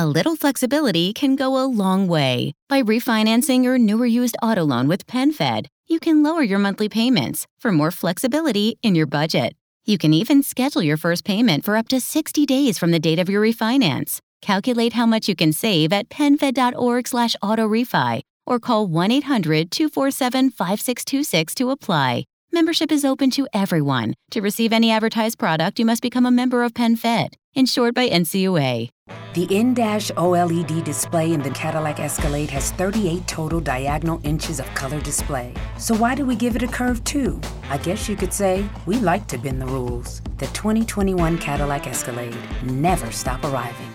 A little flexibility can go a long way. By refinancing your newer used auto loan with PenFed, you can lower your monthly payments for more flexibility in your budget. You can even schedule your first payment for up to 60 days from the date of your refinance. Calculate how much you can save at penfed.org slash autorefi or call 1-800-247-5626 to apply. Membership is open to everyone. To receive any advertised product, you must become a member of PenFed, insured by NCUA. The in-dash OLED display in the Cadillac Escalade has 38 total diagonal inches of color display. So why do we give it a curve too? I guess you could say we like to bend the rules. The 2021 Cadillac Escalade never stop arriving.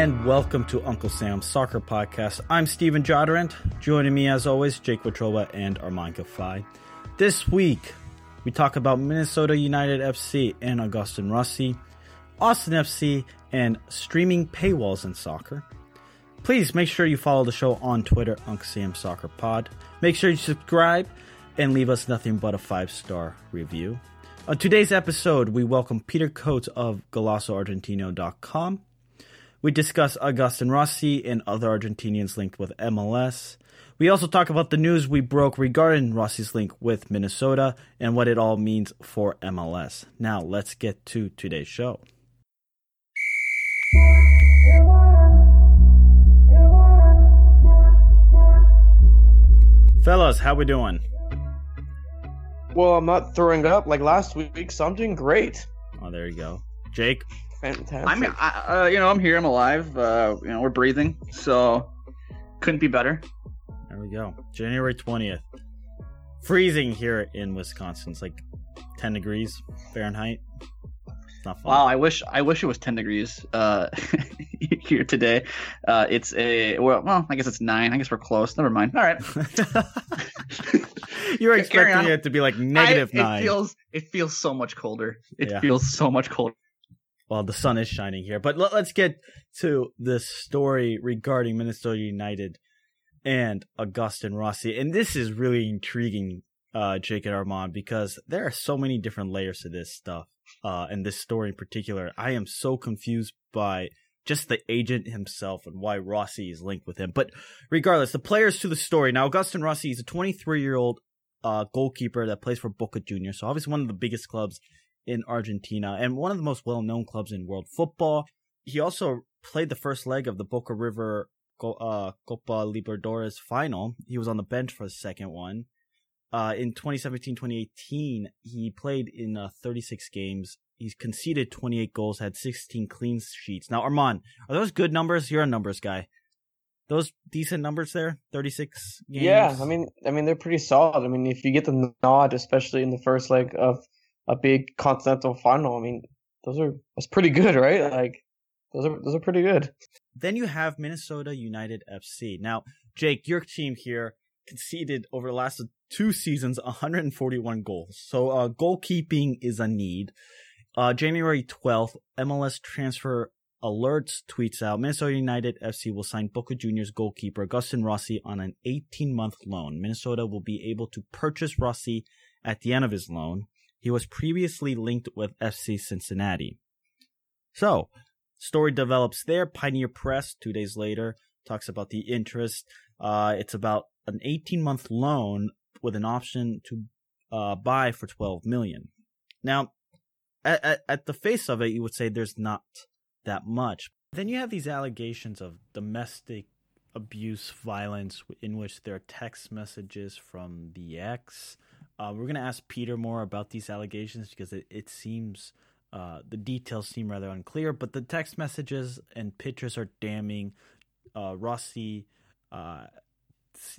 And welcome to Uncle Sam's Soccer Podcast. I'm Steven Jodorant. Joining me, as always, Jake Watroba and Armand Gafai. This week, we talk about Minnesota United FC and Augustin Rossi, Austin FC, and streaming paywalls in soccer. Please make sure you follow the show on Twitter, Uncle Sam Soccer Pod. Make sure you subscribe and leave us nothing but a five star review. On today's episode, we welcome Peter Coates of GolazoArgentino.com. We discuss Augustin Rossi and other Argentinians linked with MLS. We also talk about the news we broke regarding Rossi's link with Minnesota and what it all means for MLS. Now, let's get to today's show. Fellas, how we doing? Well, I'm not throwing up like last week, so I'm doing great. Oh, there you go. Jake? Fantastic. I'm, I, uh, you know, I'm here. I'm alive. Uh, you know, we're breathing, so couldn't be better. There we go. January 20th. Freezing here in Wisconsin. It's like 10 degrees Fahrenheit. It's not fun. Wow, I wish I wish it was 10 degrees uh, here today. Uh, it's a well, well, I guess it's nine. I guess we're close. Never mind. All right. you were Carry on. expecting it to be like negative I- nine. It feels it feels so much colder. It Yeah. feels so much colder. Well, the sun is shining here. But let, us get to this story regarding Minnesota United and Augustin Rossi. And this is really intriguing, uh, Jake and Armand, because there are so many different layers to this stuff, uh, and this story in particular. I am so confused by just the agent himself and why Rossi is linked with him. But regardless, the players to the story. Now, Augustin Rossi is a 23 year old uh, goalkeeper that plays for Boca Juniors. So obviously one of the biggest clubs in Argentina and one of the most well known clubs in world football. He also played the first leg of the Boca River uh, Copa Libertadores final. He was on the bench for the second one. Uh, in 2017-2018, he played in uh, 36 games. He's conceded 28 goals, had 16 clean sheets. Now, Armand, are those good numbers? You're a numbers guy. Those decent numbers there? 36 games? Yeah, I mean, I mean they're pretty solid. I mean, if you get the nod, especially in the first leg of a big continental final, I mean, those are that's pretty good, right? Like, those are those are pretty good. Then you have Minnesota United FC. Now, Jake, your team here conceded over the last two seasons 141 goals. So uh, goalkeeping is a need. Uh, January 12th, MLS transfer alerts tweets out Minnesota United FC will sign Boca Juniors goalkeeper Augustin Rossi on an 18 month loan. Minnesota will be able to purchase Rossi at the end of his loan. He was previously linked with FC Cincinnati. So, story develops there. Pioneer Press, two days later, talks about the interest. Uh, it's about an 18 month loan with an option to uh, buy for 12 million. Now, at, at, at the face of it, you would say there's not that much. Then you have these allegations of domestic abuse, violence, in which there are text messages from the ex. Uh, we're going to ask Peter more about these allegations because it, it seems uh, the details seem rather unclear, but the text messages and pictures are damning. Uh, Rossi uh,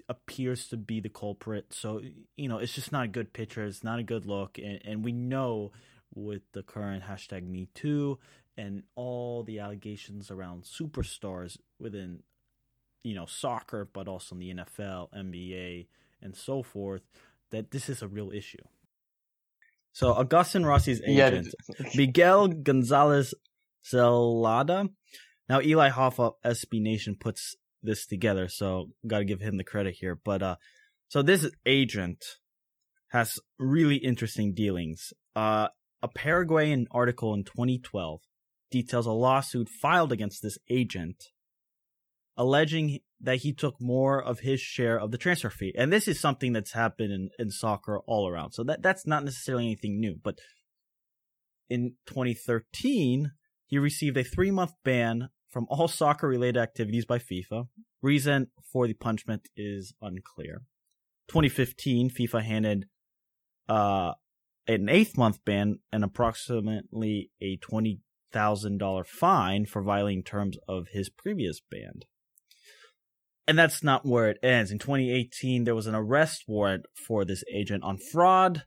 appears to be the culprit. So you know, it's just not a good picture. It's not a good look, and, and we know with the current hashtag Me Too and all the allegations around superstars within you know soccer, but also in the NFL, NBA, and so forth, that this is a real issue. So Agustin Rossi's agent, yeah. Miguel Gonzalez Zelada. Now Eli Hoffa, SB Nation puts this together, so got to give him the credit here. But uh, so this agent has really interesting dealings. Uh, a Paraguayan article in 2012 details a lawsuit filed against this agent, alleging that he took more of his share of the transfer fee. And this is something that's happened in, in soccer all around. So that that's not necessarily anything new. But in 2013, he received a three month ban from all soccer related activities by FIFA. Reason for the punishment is unclear. 2015, FIFA handed uh, an eighth month ban and approximately a $20,000 fine for violating terms of his previous ban. And that's not where it ends. In 2018, there was an arrest warrant for this agent on fraud.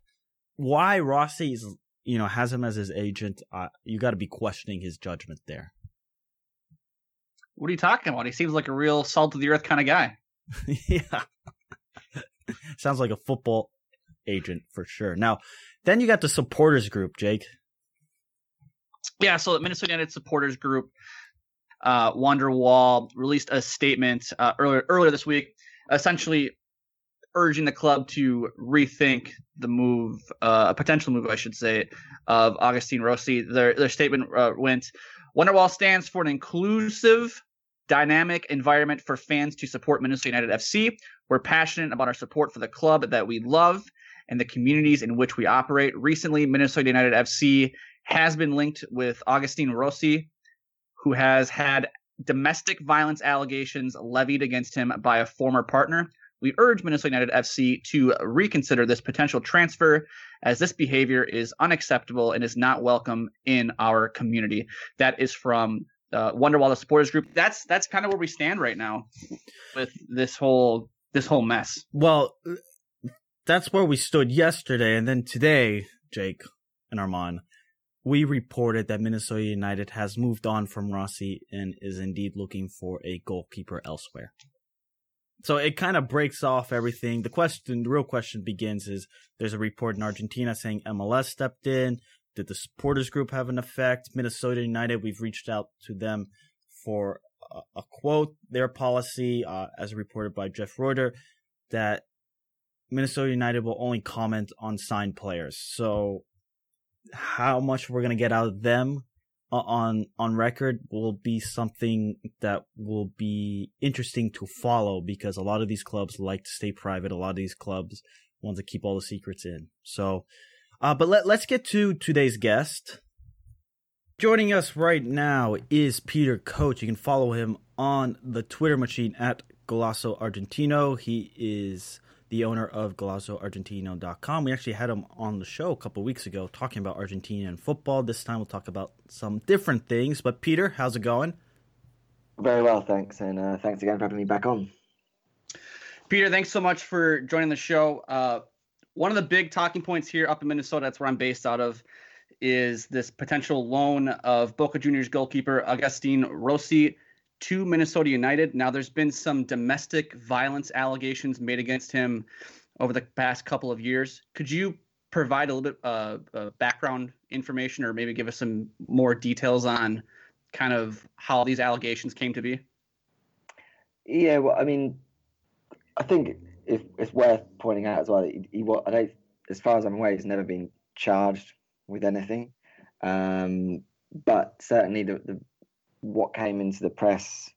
Why Rossi's, you know, has him as his agent, uh, you got to be questioning his judgment there. What are you talking about? He seems like a real salt of the earth kind of guy. yeah. Sounds like a football agent for sure. Now, then you got the supporters group, Jake. Yeah, so the Minnesota United supporters group, uh, Wonderwall released a statement uh, earlier earlier this week, essentially urging the club to rethink the move, uh, a potential move, I should say, of Augustine Rossi. Their their statement uh, went, Wonderwall stands for an inclusive, dynamic environment for fans to support Minnesota United FC. We're passionate about our support for the club that we love and the communities in which we operate. Recently, Minnesota United FC has been linked with Augustine Rossi, who has had domestic violence allegations levied against him by a former partner. We urge Minnesota United FC to reconsider this potential transfer as this behavior is unacceptable and is not welcome in our community. That is from uh, Wonderwall the supporters group. That's that's kind of where we stand right now with this whole this whole mess. Well, that's where we stood yesterday, and then today, Jake and Armand, we reported that Minnesota United has moved on from Rossi and is indeed looking for a goalkeeper elsewhere. So it kind of breaks off everything. The question, the real question begins is there's a report in Argentina saying MLS stepped in. Did the supporters group have an effect? Minnesota United, we've reached out to them for a, a quote. Their policy, uh, as reported by Jeff Rueter, that Minnesota United will only comment on signed players. So how much we're to get out of them on on record will be something that will be interesting to follow because a lot of these clubs like to stay private. A lot of these clubs want to keep all the secrets in. So, uh, but let let's get to today's guest. Joining us right now is Peter Coates. You can follow him on the Twitter machine at Golazo Argentino. He is the owner of GolazoArgentino.com. We actually had him on the show a couple weeks ago talking about Argentinian football. This time we'll talk about some different things. But Peter, how's it going? Very well, thanks, and uh, thanks again for having me back on. Peter, thanks so much for joining the show. Uh, one of the big talking points here up in Minnesota, that's where I'm based out of, is this potential loan of Boca Juniors goalkeeper Agustin Rossi to Minnesota United. Now, there's been some domestic violence allegations made against him over the past couple of years. Could you provide a little bit uh, uh, background information or maybe give us some more details on kind of how these allegations came to be? Yeah, well, I mean, I think if, it's worth pointing out as well that he, he I don't, as far as I'm aware, he's never been charged with anything. Um, but certainly the, the what came into the press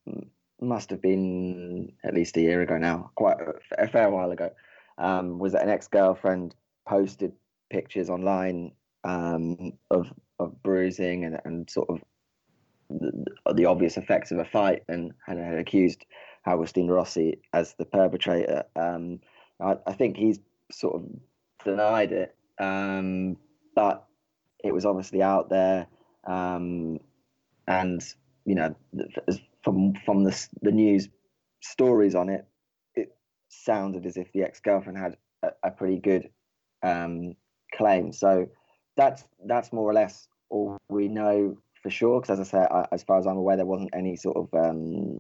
must have been at least a year ago now, quite a, fair while ago. Um, was that an ex-girlfriend posted pictures online um, of of bruising and, and sort of the, the, obvious effects of a fight, and had, had accused Agustin Rossi as the perpetrator. Um, I, I, think he's sort of denied it, um, but it was obviously out there, um, and you know, from from the the news stories on it, it sounded as if the ex-girlfriend had a, a pretty good um, claim. So that's that's more or less all we know for sure. Because as I say, I, as far as I'm aware, there wasn't any sort of um,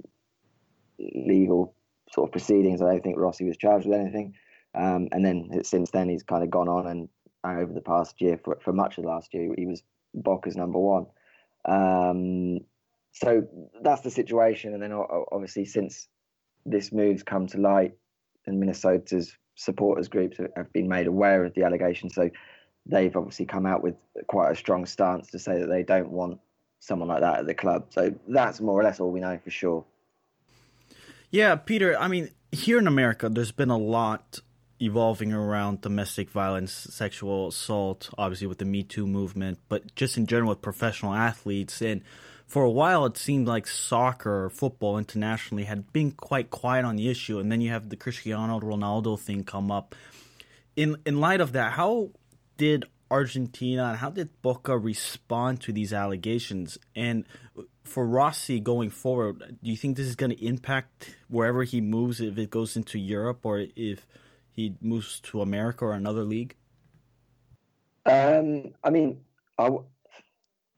legal sort of proceedings. I don't think Rossi was charged with anything. Um, and then since then, he's kind of gone on and over the past year, for, for much of last year, he was Boca's number one. Um, so that's the situation. And then obviously, since this move's come to light, and Minnesota's supporters groups have been made aware of the allegation, so they've obviously come out with quite a strong stance to say that they don't want someone like that at the club. So that's more or less all we know for sure. Yeah, Peter. I mean, here in America, there's been a lot evolving around domestic violence, sexual assault, obviously with the Me Too movement, but just in general with professional athletes. And for a while, it seemed like soccer or football internationally had been quite quiet on the issue. And then you have the Cristiano Ronaldo thing come up. In in light of that, how did Argentina and how did Boca respond to these allegations? And for Rossi going forward, do you think this is going to impact wherever he moves, if it goes into Europe or if he moves to America or another league? Um, I mean, I,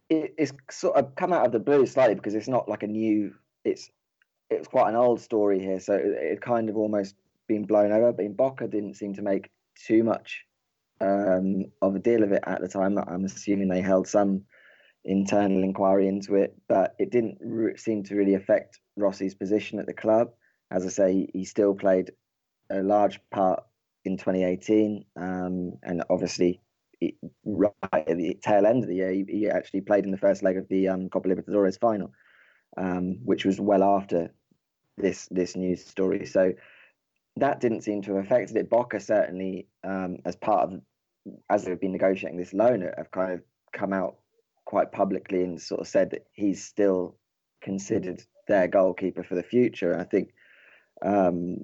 it, it's sort of come out of the blue slightly because it's not like a new. It's it's quite an old story here, so it, it kind of almost been blown over. But Boca didn't seem to make too much um, of a deal of it at the time. I'm assuming they held some internal inquiry into it, but it didn't re- seem to really affect Rossi's position at the club. As I say, he, he still played a large part in 2018, um, and obviously right at the tail end of the year, he, he, actually played in the first leg of the um, Copa Libertadores final, um, which was well after this this news story. So that didn't seem to have affected it. Boca certainly, um, as part of as they've been negotiating this loan, have kind of come out quite publicly and sort of said that he's still considered their goalkeeper for the future. And I think um,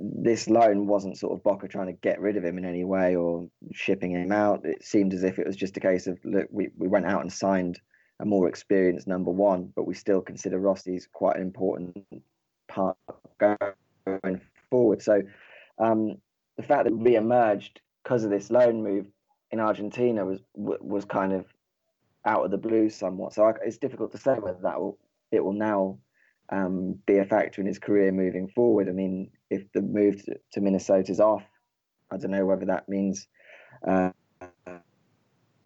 this loan wasn't sort of Boca trying to get rid of him in any way or shipping him out. It seemed as if it was just a case of look, we, we went out and signed a more experienced number one, but we still consider Rossi's quite an important part going forward. So um, the fact that we emerged because of this loan move in Argentina was was kind of out of the blue somewhat. So I, it's difficult to say whether that will it will now um, be a factor in his career moving forward. I mean, if the move to, Minnesota is off, I don't know whether that means uh,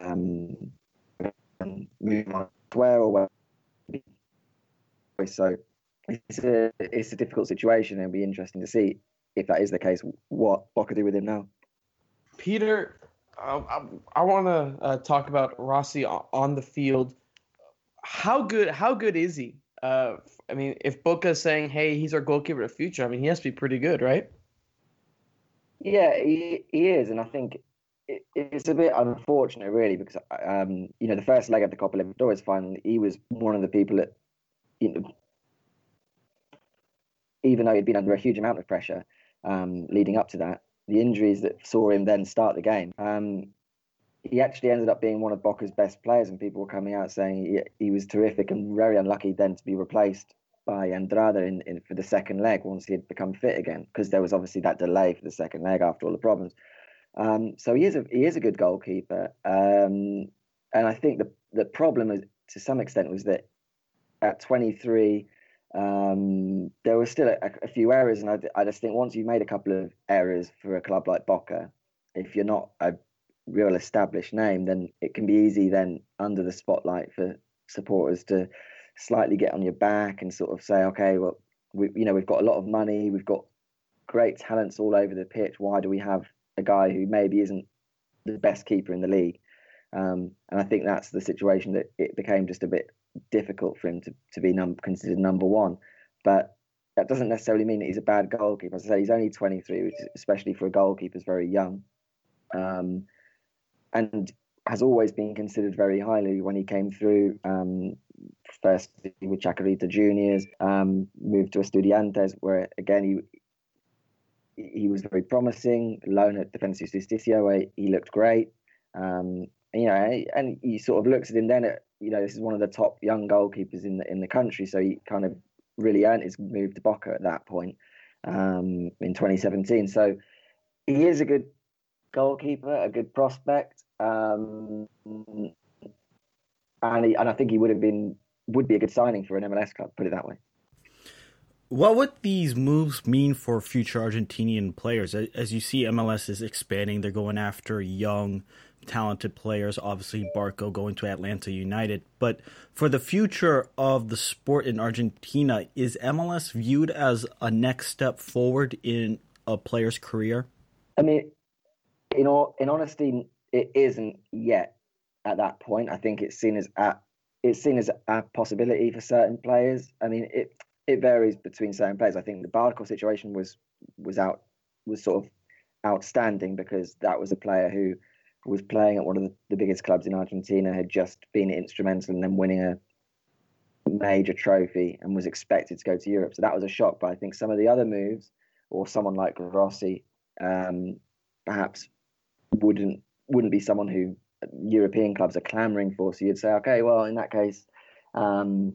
um, moving on where or where. So it's a it's a difficult situation, and it'll be interesting to see if that is the case. What what could do with him now? Peter, uh, I, I want to uh, talk about Rossi on the field. How good? How good is he? Uh, I mean, if Boca's saying, "Hey, he's our goalkeeper of the future," I mean, he has to be pretty good, right? Yeah, he, he is, and I think it, it's a bit unfortunate, really, because um, you know the first leg of the Copa Libertadores final, he was one of the people that, you know, even though he'd been under a huge amount of pressure um, leading up to that, the injuries that saw him then start the game, um, he actually ended up being one of Boca's best players, and people were coming out saying he, he was terrific and very unlucky then to be replaced by Andrada in, in, for the second leg once he had become fit again, because there was obviously that delay for the second leg after all the problems. Um, so he is a he is a good goalkeeper, um, and I think the the problem is, to some extent was that at 23 um, there were still a, a, few errors, and I, I just think once you've made a couple of errors for a club like Boca, if you're not a real established name, then it can be easy then under the spotlight for supporters to slightly get on your back and sort of say, okay, well, we, you know, we've got a lot of money, we've got great talents all over the pitch. Why do we have a guy who maybe isn't the best keeper in the league? Um, and I think that's the situation that it became just a bit difficult for him to, to be num- considered number one. But that doesn't necessarily mean that he's a bad goalkeeper. As I say, he's only 23, which especially for a goalkeeper is very young. Um, and has always been considered very highly when he came through. Um, first with Chacarita Juniors, um, moved to Estudiantes, where again he he was very promising. Loan at Defensa Justicia, where he looked great. Um, you know, and he sort of looks at him then at you know this is one of the top young goalkeepers in the in the country, so he kind of really earned his move to Boca at that point. um, in 2017. So he is a good goalkeeper, a good prospect, um, and he, and I think he would have been would be a good signing for an MLS club. Put it that way. What would these moves mean for future Argentinian players? As you see, MLS is expanding. They're going after young, talented players. Obviously, Barco going to Atlanta United. But for the future of the sport in Argentina, is MLS viewed as a next step forward in a player's career? I mean, in all, in honesty, it isn't yet at that point. I think it's seen as at it's seen as a possibility for certain players. I mean, it it varies between certain players. I think the Barco situation was was out was sort of outstanding because that was a player who was playing at one of the, the biggest clubs in Argentina, had just been instrumental in them winning a major trophy and was expected to go to Europe. So that was a shock. But I think some of the other moves, or someone like Rossi, um, perhaps wouldn't wouldn't be someone who European clubs are clamoring for. So you'd say, okay, well, in that case, um,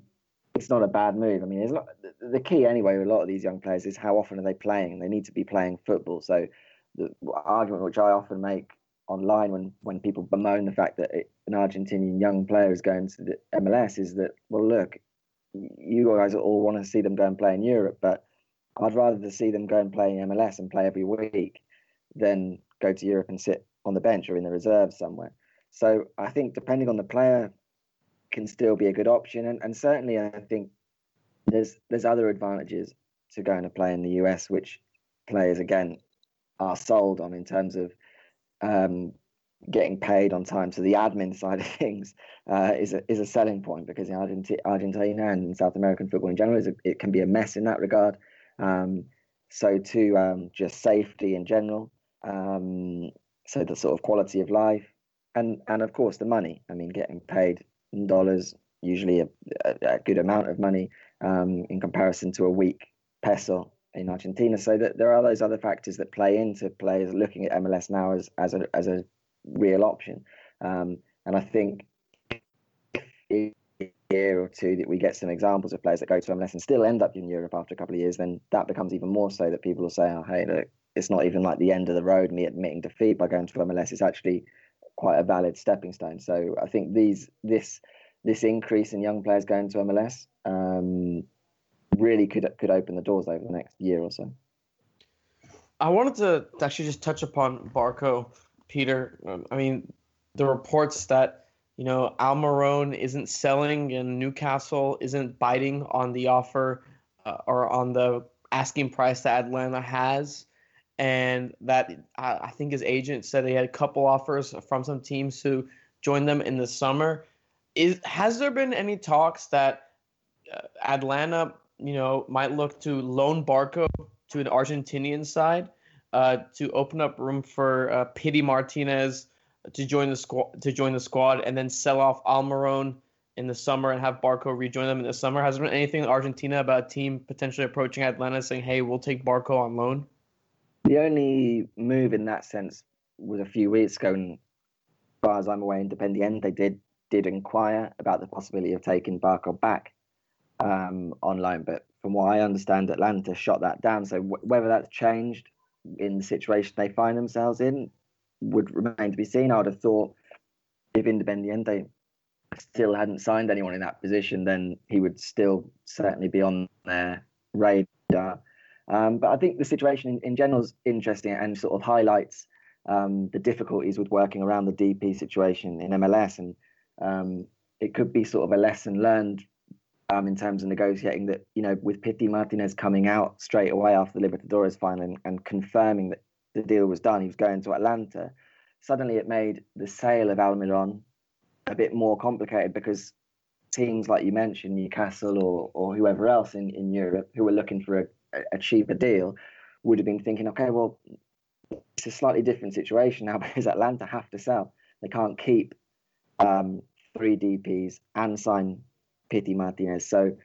it's not a bad move. I mean, it's not the key anyway. With a lot of these young players is how often are they playing? They need to be playing football. So the argument which I often make online when when people bemoan the fact that it, an Argentinian young player is going to the MLS is that well, look, you guys all want to see them go and play in Europe, but I'd rather to see them go and play in MLS and play every week than go to Europe and sit on the bench or in the reserves somewhere. So I think depending on the player, can still be a good option. And, and certainly, I think there's there's other advantages to going to play in the US, which players again are sold on in terms of um, getting paid on time. So the admin side of things uh, is a is a selling point because in Argentina, Argentina and South American football in general, a, it can be a mess in that regard. Um, so to um, just safety in general. Um, so the sort of quality of life, and and of course the money. I mean, getting paid in dollars, usually a, a, good amount of money um, in comparison to a weak peso in Argentina. So that there are those other factors that play into players looking at MLS now as as a as a real option. Um, and I think a year or two that we get some examples of players that go to MLS and still end up in Europe after a couple of years, then that becomes even more so that people will say, "Oh, hey, look, it's not even like the end of the road. Me admitting defeat by going to MLS. It's actually quite a valid stepping stone. So I think these this this increase in young players going to MLS um, really could could open the doors over the next year or so. I wanted to actually just touch upon Barco, Peter. Um, I mean, the reports that you know Almiron isn't selling and Newcastle isn't biting on the offer uh, or on the asking price that Atlanta has and that I think his agent said he had a couple offers from some teams who join them in the summer. Is has there been any talks that uh, Atlanta, you know, might look to loan Barco to an Argentinian side uh, to open up room for uh, Pity Martinez to join the squad to join the squad and then sell off Almiron in the summer and have Barco rejoin them in the summer? Has there been anything in Argentina about a team potentially approaching Atlanta saying, "Hey, we'll take Barco on loan"? The only move in that sense was a few weeks ago, and as far as I'm aware, Independiente they did did inquire about the possibility of taking Barco back um, on loan, but from what I understand, Atlanta shot that down. So w- whether that's changed in the situation they find themselves in would remain to be seen. I would have thought if Independiente still hadn't signed anyone in that position, then he would still certainly be on their radar. Um, but I think the situation in, in general is interesting and sort of highlights um, the difficulties with working around the DP situation in MLS. And um, it could be sort of a lesson learned um, in terms of negotiating that, you know, with Pity Martinez coming out straight away after the Libertadores final and, and confirming that the deal was done, he was going to Atlanta. Suddenly it made the sale of Almiron a bit more complicated because teams like you mentioned, Newcastle or, or whoever else in, in Europe who were looking for a a cheaper deal would have been thinking, okay, well, it's a slightly different situation now because Atlanta have to sell. They can't keep um, three DPs and sign Pity Martinez. So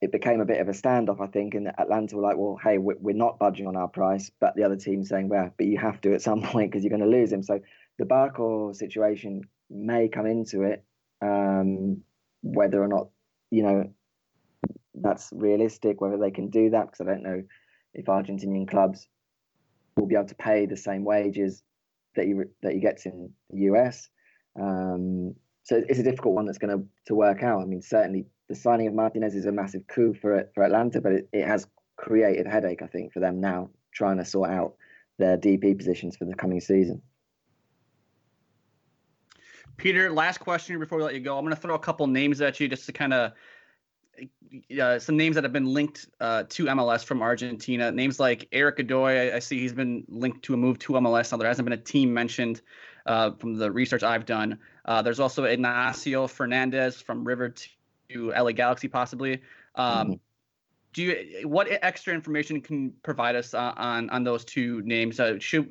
it became a bit of a standoff, I think, and Atlanta were like, well, hey, we're not budging on our price, but the other team saying, well, but you have to at some point because you're going to lose him. So the Barco situation may come into it, um, whether or not, you know, that's realistic, whether they can do that, because I don't know if Argentinian clubs will be able to pay the same wages that he that he gets in the US. Um, so it's a difficult one that's going to to work out. I mean, certainly the signing of Martinez is a massive coup for for Atlanta, but it, it has created headache, I think, for them now trying to sort out their DP positions for the coming season. Peter, last question before we let you go. I'm going to throw a couple names at you just to kind of uh, some names that have been linked uh, to MLS from Argentina. Names like Eric Godoy. I, I, see he's been linked to a move to MLS. Now there hasn't been a team mentioned uh, from the research I've done. Uh, there's also Ignacio Fernandez from River to LA Galaxy, possibly. Um, mm-hmm. Do you? What extra information can provide us uh, on on those two names? Uh, should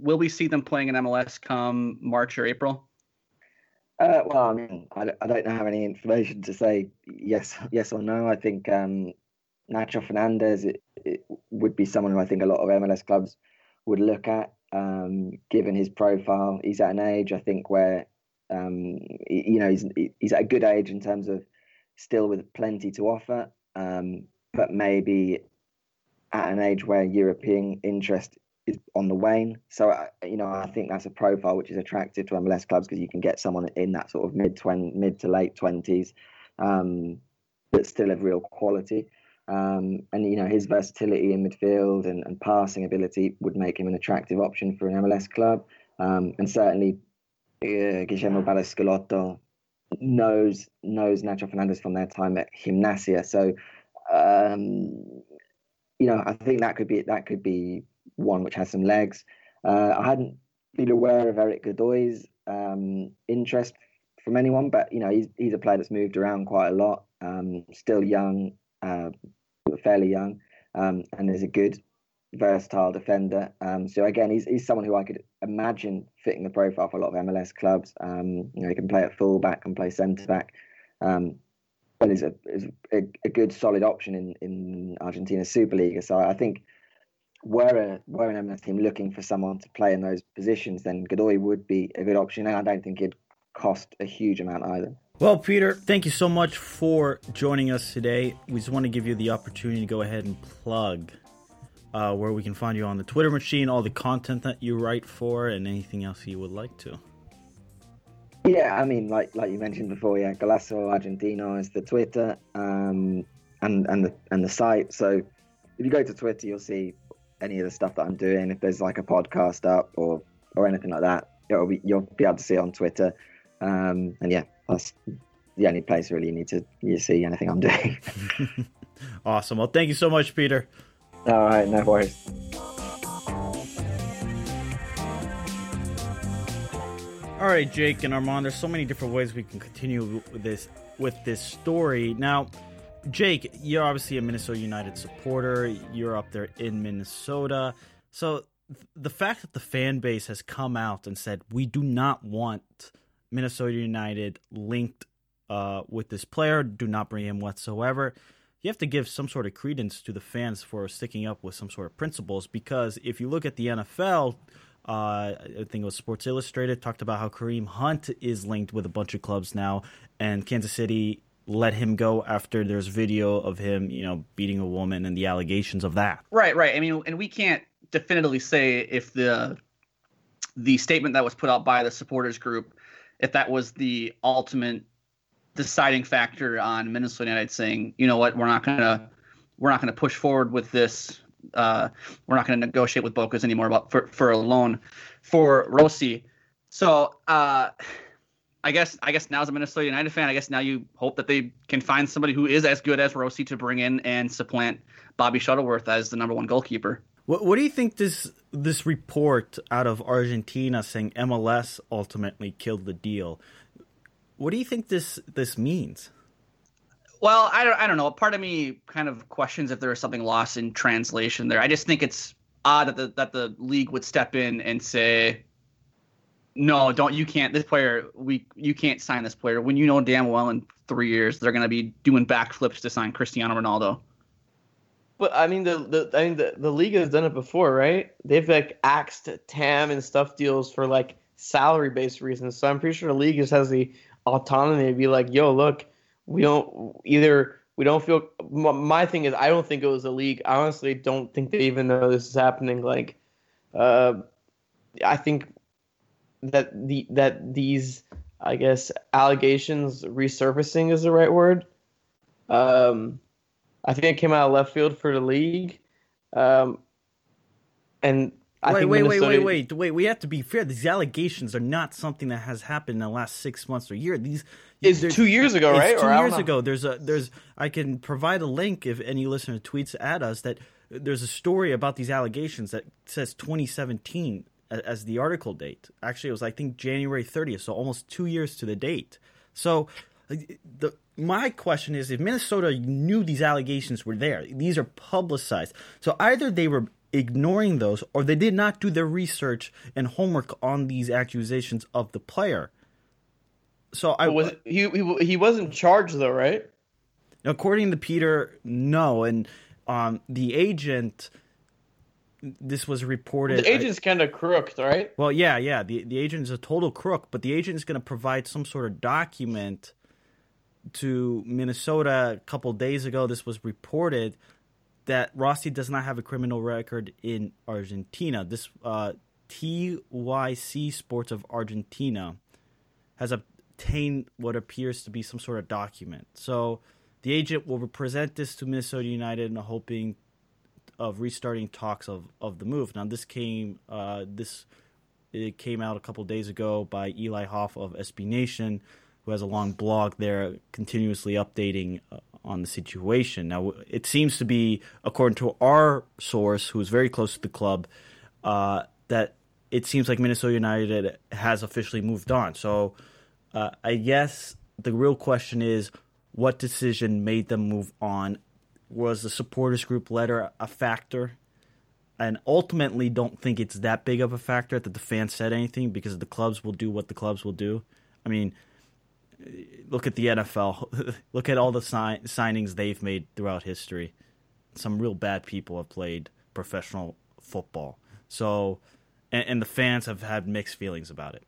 will we see them playing in MLS come March or April? Uh, well, I mean, I, I don't have any information to say yes, yes or no. I think um, Nacho Fernandez it, it would be someone who I think a lot of MLS clubs would look at, um, given his profile. He's at an age I think where um, you know he's he's at a good age in terms of still with plenty to offer, um, but maybe at an age where European interest is on the wane. So uh, you know, I think that's a profile which is attractive to MLS clubs because you can get someone in that sort of mid mid to late twenties, um, but still of real quality. Um, and you know, his versatility in midfield and, and passing ability would make him an attractive option for an MLS club. Um, and certainly, uh, Guillermo Barros knows knows Nacho Fernandez from their time at Gimnasia. So, um, you know, I think that could be that could be one which has some legs. Uh, I hadn't been aware of Eric Godoy's um, interest from anyone, but you know he's he's a player that's moved around quite a lot. Um, still young, uh, fairly young, um, and is a good, versatile defender. Um, so again, he's he's someone who I could imagine fitting the profile for a lot of MLS clubs. Um, you know, he can play at fullback, can play centre back. Um, but is a is a, a, good solid option in in Argentina's Superliga. So I think were a were an MLS team looking for someone to play in those positions, then Godoy would be a good option, and I don't think it'd cost a huge amount either. Well, Peter, thank you so much for joining us today. We just want to give you the opportunity to go ahead and plug uh, where we can find you on the Twitter machine, all the content that you write for, and anything else you would like to. Yeah, I mean, like like you mentioned before, yeah, Golazo Argentino is the Twitter um, and and the and the site. So if you go to Twitter, you'll see any of the stuff that I'm doing. If there's like a podcast up or or anything like that, it'll be you'll be able to see it on Twitter. Um, and yeah, that's the only place really you need to you see anything I'm doing. awesome. Well, thank you so much, Peter. All right, no worries. All right, Jake and Armand. There's so many different ways we can continue with this with this story. Now, Jake, you're obviously a Minnesota United supporter. You're up there in Minnesota. So the fact that the fan base has come out and said we do not want Minnesota United linked uh, with this player, do not bring him whatsoever. You have to give some sort of credence to the fans for sticking up with some sort of principles because if you look at the NFL, uh, I think it was Sports Illustrated talked about how Kareem Hunt is linked with a bunch of clubs now, and Kansas City let him go after there's video of him, you know, beating a woman and the allegations of that. Right, right. I mean, and we can't definitively say if the the statement that was put out by the supporters group, if that was the ultimate deciding factor on Minnesota United saying, you know what, we're not gonna we're not gonna push forward with this. Uh, we're not gonna negotiate with Bocas anymore about for for a loan for Rossi. So uh, I guess I guess now as a Minnesota United fan, I guess now you hope that they can find somebody who is as good as Rossi to bring in and supplant Bobby Shuttleworth as the number one goalkeeper. What, what do you think this this report out of Argentina saying MLS ultimately killed the deal? What do you think this this means? Well, I don't, I don't know. Part of me kind of questions if there is something lost in translation there. I just think it's odd that the that the league would step in and say, no, don't you can't this player we you can't sign this player when you know damn well in three years they're gonna be doing backflips to sign Cristiano Ronaldo. But I mean the, the I mean the, the league has done it before, right? They've like axed TAM and stuff deals for like salary based reasons. So I'm pretty sure the league just has the autonomy to be like, yo, look, we don't either We don't feel. My thing is, I don't think it was a league. I honestly don't think they even know this is happening. Like, uh, I think that the that these, I guess, allegations resurfacing is the right word. Um, I think it came out of left field for the league. Um, and I wait, think wait, Minnesota, wait, wait, wait, wait. We have to be fair. These allegations are not something that has happened in the last six months or year. These Is two years ago, right? Two Or years ago. There's a there's I can provide a link if any listener tweets at us that there's a story about these allegations that says 2017 a- as the article date. Actually, it was I think January 30th, so almost two years to the date. So the my question is if Minnesota knew these allegations were there, these are publicized. So either they were ignoring those or they did not do their research and homework on these accusations of the player. So I was he, he he wasn't charged though, right? According to Peter, no, and um, the agent. This was reported. The agent's kind of crooked, right? well, yeah, yeah. The the agent is a total crook, but the agent is going to provide some sort of document to Minnesota a couple days ago. This was reported that Rossi does not have a criminal record in Argentina. This uh, TYC Sports of Argentina has obtained what appears to be some sort of document. So the agent will present this to Minnesota United and hoping of restarting talks of, of the move. Now this came uh, this it came out a couple days ago by Eli Hoff of SB Nation, who has a long blog there, continuously updating uh, on the situation. Now it seems to be, according to our source, who is very close to the club, uh, that it seems like Minnesota United has officially moved on. So uh, I guess the real question is, what decision made them move on? Was the supporters group letter a factor? And ultimately, don't think it's that big of a factor that the fans said anything because the clubs will do what the clubs will do. I mean, look at the NFL. look at all the sign- signings they've made throughout history. Some real bad people have played professional football. So, and, and the fans have had mixed feelings about it.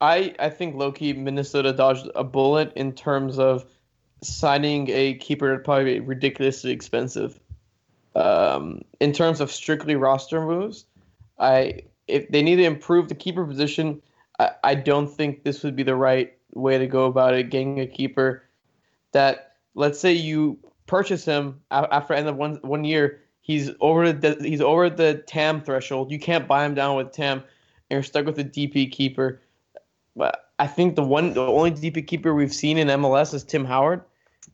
I I think Loki Minnesota dodged a bullet in terms of signing a keeper that'd probably be ridiculously expensive. Um, in terms of strictly roster moves, I if they need to improve the keeper position, I, I don't think this would be the right way to go about it. Getting a keeper that let's say you purchase him after end of one one year, he's over the he's over the TAM threshold. You can't buy him down with TAM, and you're stuck with a DP keeper. But I think the one, the only DP keeper we've seen in MLS is Tim Howard,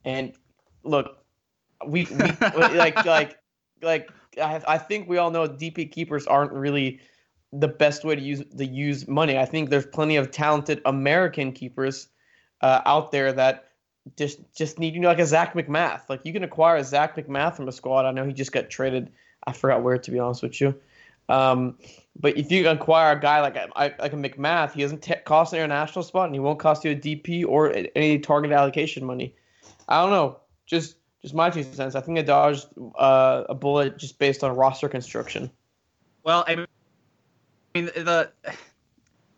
and look, we, we like like like I, I think we all know DP keepers aren't really the best way to use to use money. I think there's plenty of talented American keepers uh, out there that just just need you know like a Zac MacMath. Like you can acquire a Zac MacMath from a squad. I know he just got traded. I forgot where to be honest with you. Um, but if you acquire a guy like a, like a MacMath, he doesn't t- cost an international spot, and he won't cost you a DP or any target allocation money. I don't know. Just just my two cents. I think I dodged uh, a bullet just based on roster construction. Well, I mean, the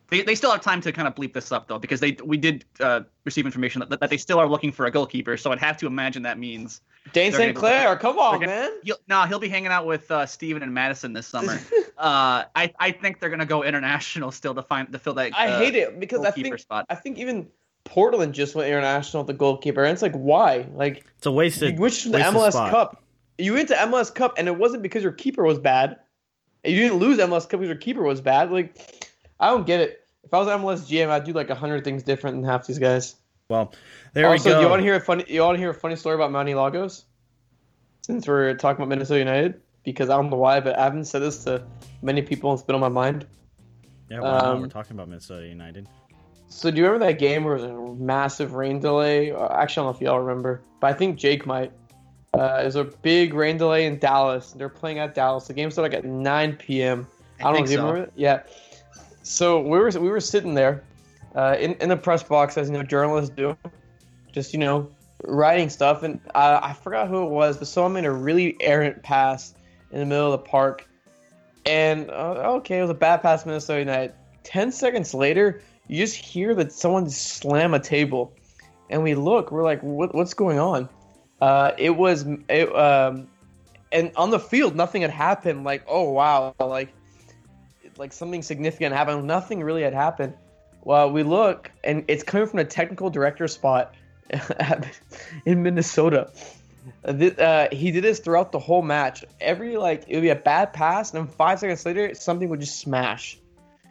they, they still have time to kind of bleep this up though, because they we did uh, receive information that, that they still are looking for a goalkeeper. So I'd have to imagine that means Dayne St. Clair, come on, they're man. he'll, no, he'll be hanging out with uh, Steven and Madison this summer. uh, I I think they're gonna go international still to find to fill that. I uh, hate it because I think spot. I think even Portland just went international with the goalkeeper, and it's like why? Like It's a wasted. you went to the MLS spot. Cup. You went to MLS Cup, and it wasn't because your keeper was bad. You didn't lose MLS Cup because your keeper was bad. Like I don't get it. If I was MLS GM, I'd do like a hundred things different than half these guys. Well, there also, we go. you want to hear a funny? You want to hear a funny story about Manny Lagos? Since we're talking about Minnesota United, because I don't know why, but I haven't said this to many people. and It's been on my mind. yeah, well, um, we're talking about Minnesota United. So do you remember that game where there was a massive rain delay? Uh, Actually, I don't know if y'all remember, but I think Jake might. Uh, there's a big rain delay in Dallas. They're playing at Dallas. The game started like at 9 p.m. I, don't know. think you so. remember? it? Yeah. So we were we were sitting there, uh, in in the press box as you know journalists do, just you know writing stuff, and uh, I forgot who it was, but someone made a really errant pass in the middle of the park, and uh, okay, it was a bad pass, Minnesota United. Ten seconds later, you just hear that someone slam a table, and we look, we're like, what, what's going on? Uh, it was it, um, and on the field, nothing had happened. Like, oh wow, like like something significant happened. Nothing really had happened. Well, we look, and it's coming from a technical director spot in Minnesota. Uh, he did this throughout the whole match. Every like it would be a bad pass, and then five seconds later, something would just smash,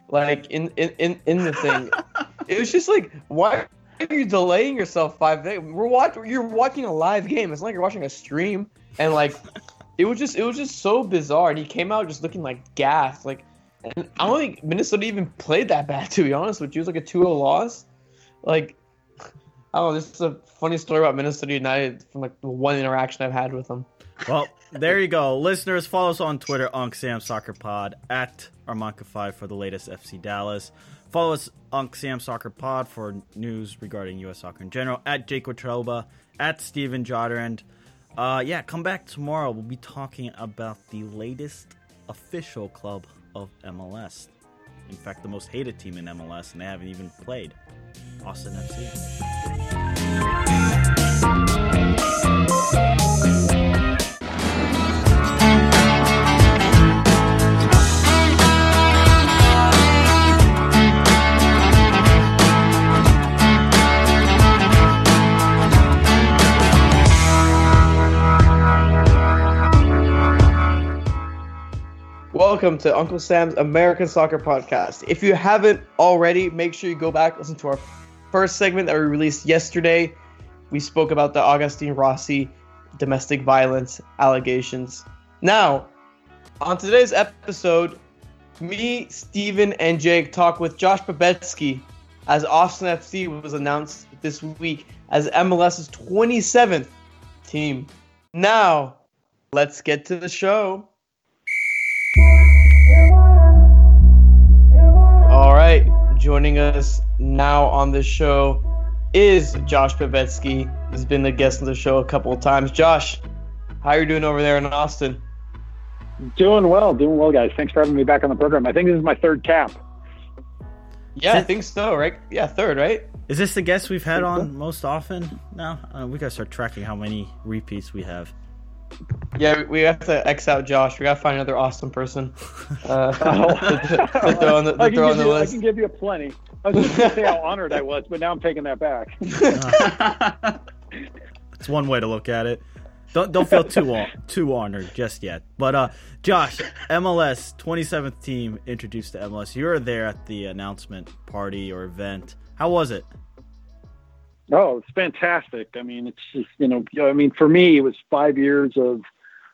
like in in in, in the thing. it was just like, why are you delaying yourself five seconds? We're watching. You're watching a live game. It's not like you're watching a stream, and like, it was just it was just so bizarre. And he came out just looking like gas. Like, and I don't think Minnesota even played that bad. To be honest with you, it was like a 2-0 loss. Like, I don't know. This is a funny story about Minnesota United from like the one interaction I've had with them. Well, there you go. Listeners, follow us on Twitter, Unc Sam Soccer Pod, at Armanca5 for the latest FC Dallas. Follow us, Unc Sam Soccer Pod, for news regarding U.S. soccer in general, at Jake Watroba, at Steven Joderand. Uh, yeah, come back tomorrow. We'll be talking about the latest official club of MLS. In fact, the most hated team in MLS, and they haven't even played. Austin FC. Welcome to Uncle Sam's American Soccer Podcast. If you haven't already, make sure you go back listen to our first segment that we released yesterday. We spoke about the Agustín Rossi domestic violence allegations. Now, on today's episode, me, Steven, and Jake talk with Josh Babetski as Austin FC was announced this week as MLS's 27th team. Now, let's get to the show. Right, joining us now on the show is Josh Babetski. He's been a guest on the show a couple of times. Josh, how are you doing over there in Austin? Doing well, doing well, guys. Thanks for having me back on the program. I think this is my third cap. Yeah, I think so, right? Yeah, third, right? Is this the guest we've had on most often now? Uh, we gotta start tracking how many repeats we have. Yeah, we have to X out Josh. We gotta find another awesome person uh, to, to, throw on the, to throw on the you, list. I can give you plenty. I was just gonna say how honored I was, but now I'm taking that back. it's one way to look at it. Don't don't feel too too honored just yet. But uh, Josh, MLS 27th team introduced to MLS. You were there at the announcement party or event. How was it? Oh, it's fantastic. I mean, it's just, you know, I mean, for me, it was five years of,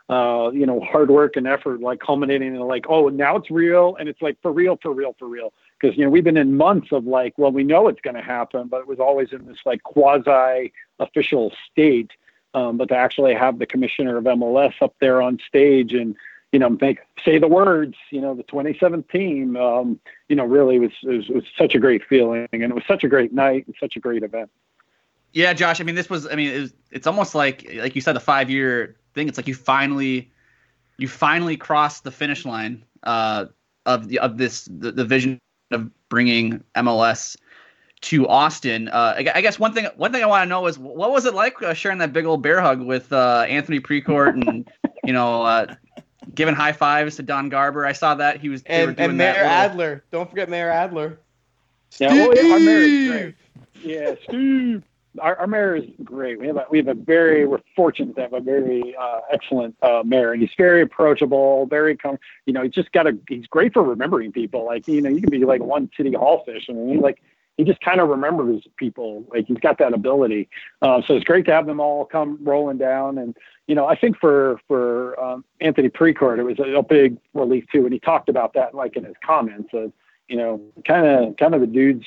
uh, you know, hard work and effort, like culminating in like, oh, now it's real. And it's like for real, for real, for real. Cause, you know, we've been in months of like, well, we know it's going to happen, but it was always in this like quasi official state. Um, but to actually have the commissioner of MLS up there on stage and, you know, make say the words, you know, the 27th team, um, you know, really was, was, was such a great feeling and it was such a great night and such a great event. Yeah, Josh. I mean, this was. I mean, it was, it's almost like, like you said, the five year thing. It's like you finally, you finally crossed the finish line uh, of the of this the, the vision of bringing MLS to Austin. Uh, I, I, guess one thing one thing I want to know is what was it like uh, sharing that big old bear hug with uh, Anthony Precourt and you know uh, giving high fives to Don Garber. I saw that he was and, and Mayor little... Adler. Don't forget Mayor Adler. Yeah, oh, yeah, our mayor is. Yeah, Steve our, our mayor is great. We have a, we have a very we're fortunate to have a very uh, excellent uh, mayor, and he's very approachable, very com- you know he's just got a he's great for remembering people. Like you know you can be like one city hall fish, and he like he just kind of remembers people. Like he's got that ability. Uh, so it's great to have them all come rolling down. And you know I think for for um, Anthony Precourt it was a, a big relief too, and he talked about that like in his comments of you know kind of kind of the dudes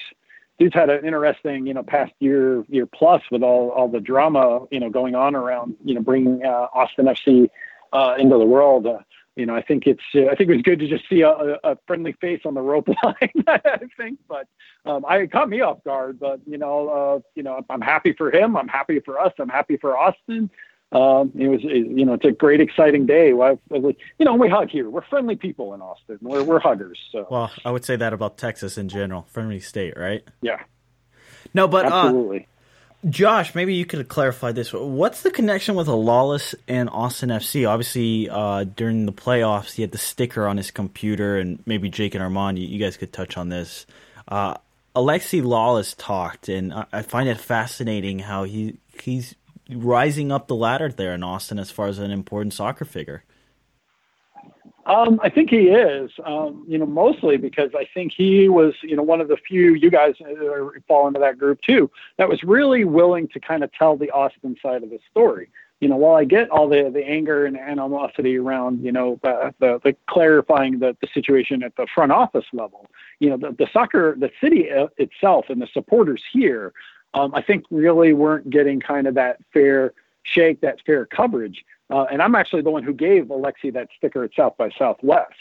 dude's had an interesting, you know, past year, year plus with all, all the drama, you know, going on around, you know, bringing uh, Austin FC uh, into the world. Uh, you know, I think it's, I think it was good to just see a, a friendly face on the rope line. I think, but um, I it caught me off guard. But you know, uh, you know, I'm happy for him. I'm happy for us. I'm happy for Austin um, it was, it, you know, it's a great, exciting day. Well, you know, we hug here. We're friendly people in Austin. We're, we're huggers. So. Well, I would say that about Texas in general. Friendly state, right? Yeah. No, but uh, absolutely. Uh, Josh, maybe you could clarify this. What's the connection with Lalas and Austin FC? Obviously, uh, during the playoffs, he had the sticker on his computer, and maybe Jake and Armand, you, you guys could touch on this. Uh, Alexi Lalas talked, and I, I find it fascinating how he he's rising up the ladder there in Austin as far as an important soccer figure. Um, I think he is, um, you know, mostly because I think he was, you know, one of the few, you guys fall into that group too, that was really willing to kind of tell the Austin side of the story. You know, while I get all the, the anger and animosity around, you know, the, the clarifying the, the situation at the front office level, you know, the, the soccer, the city uh, itself and the supporters here, um, I think really weren't getting kind of that fair shake, that fair coverage. Uh, and I'm actually the one who gave Alexi that sticker at South by Southwest.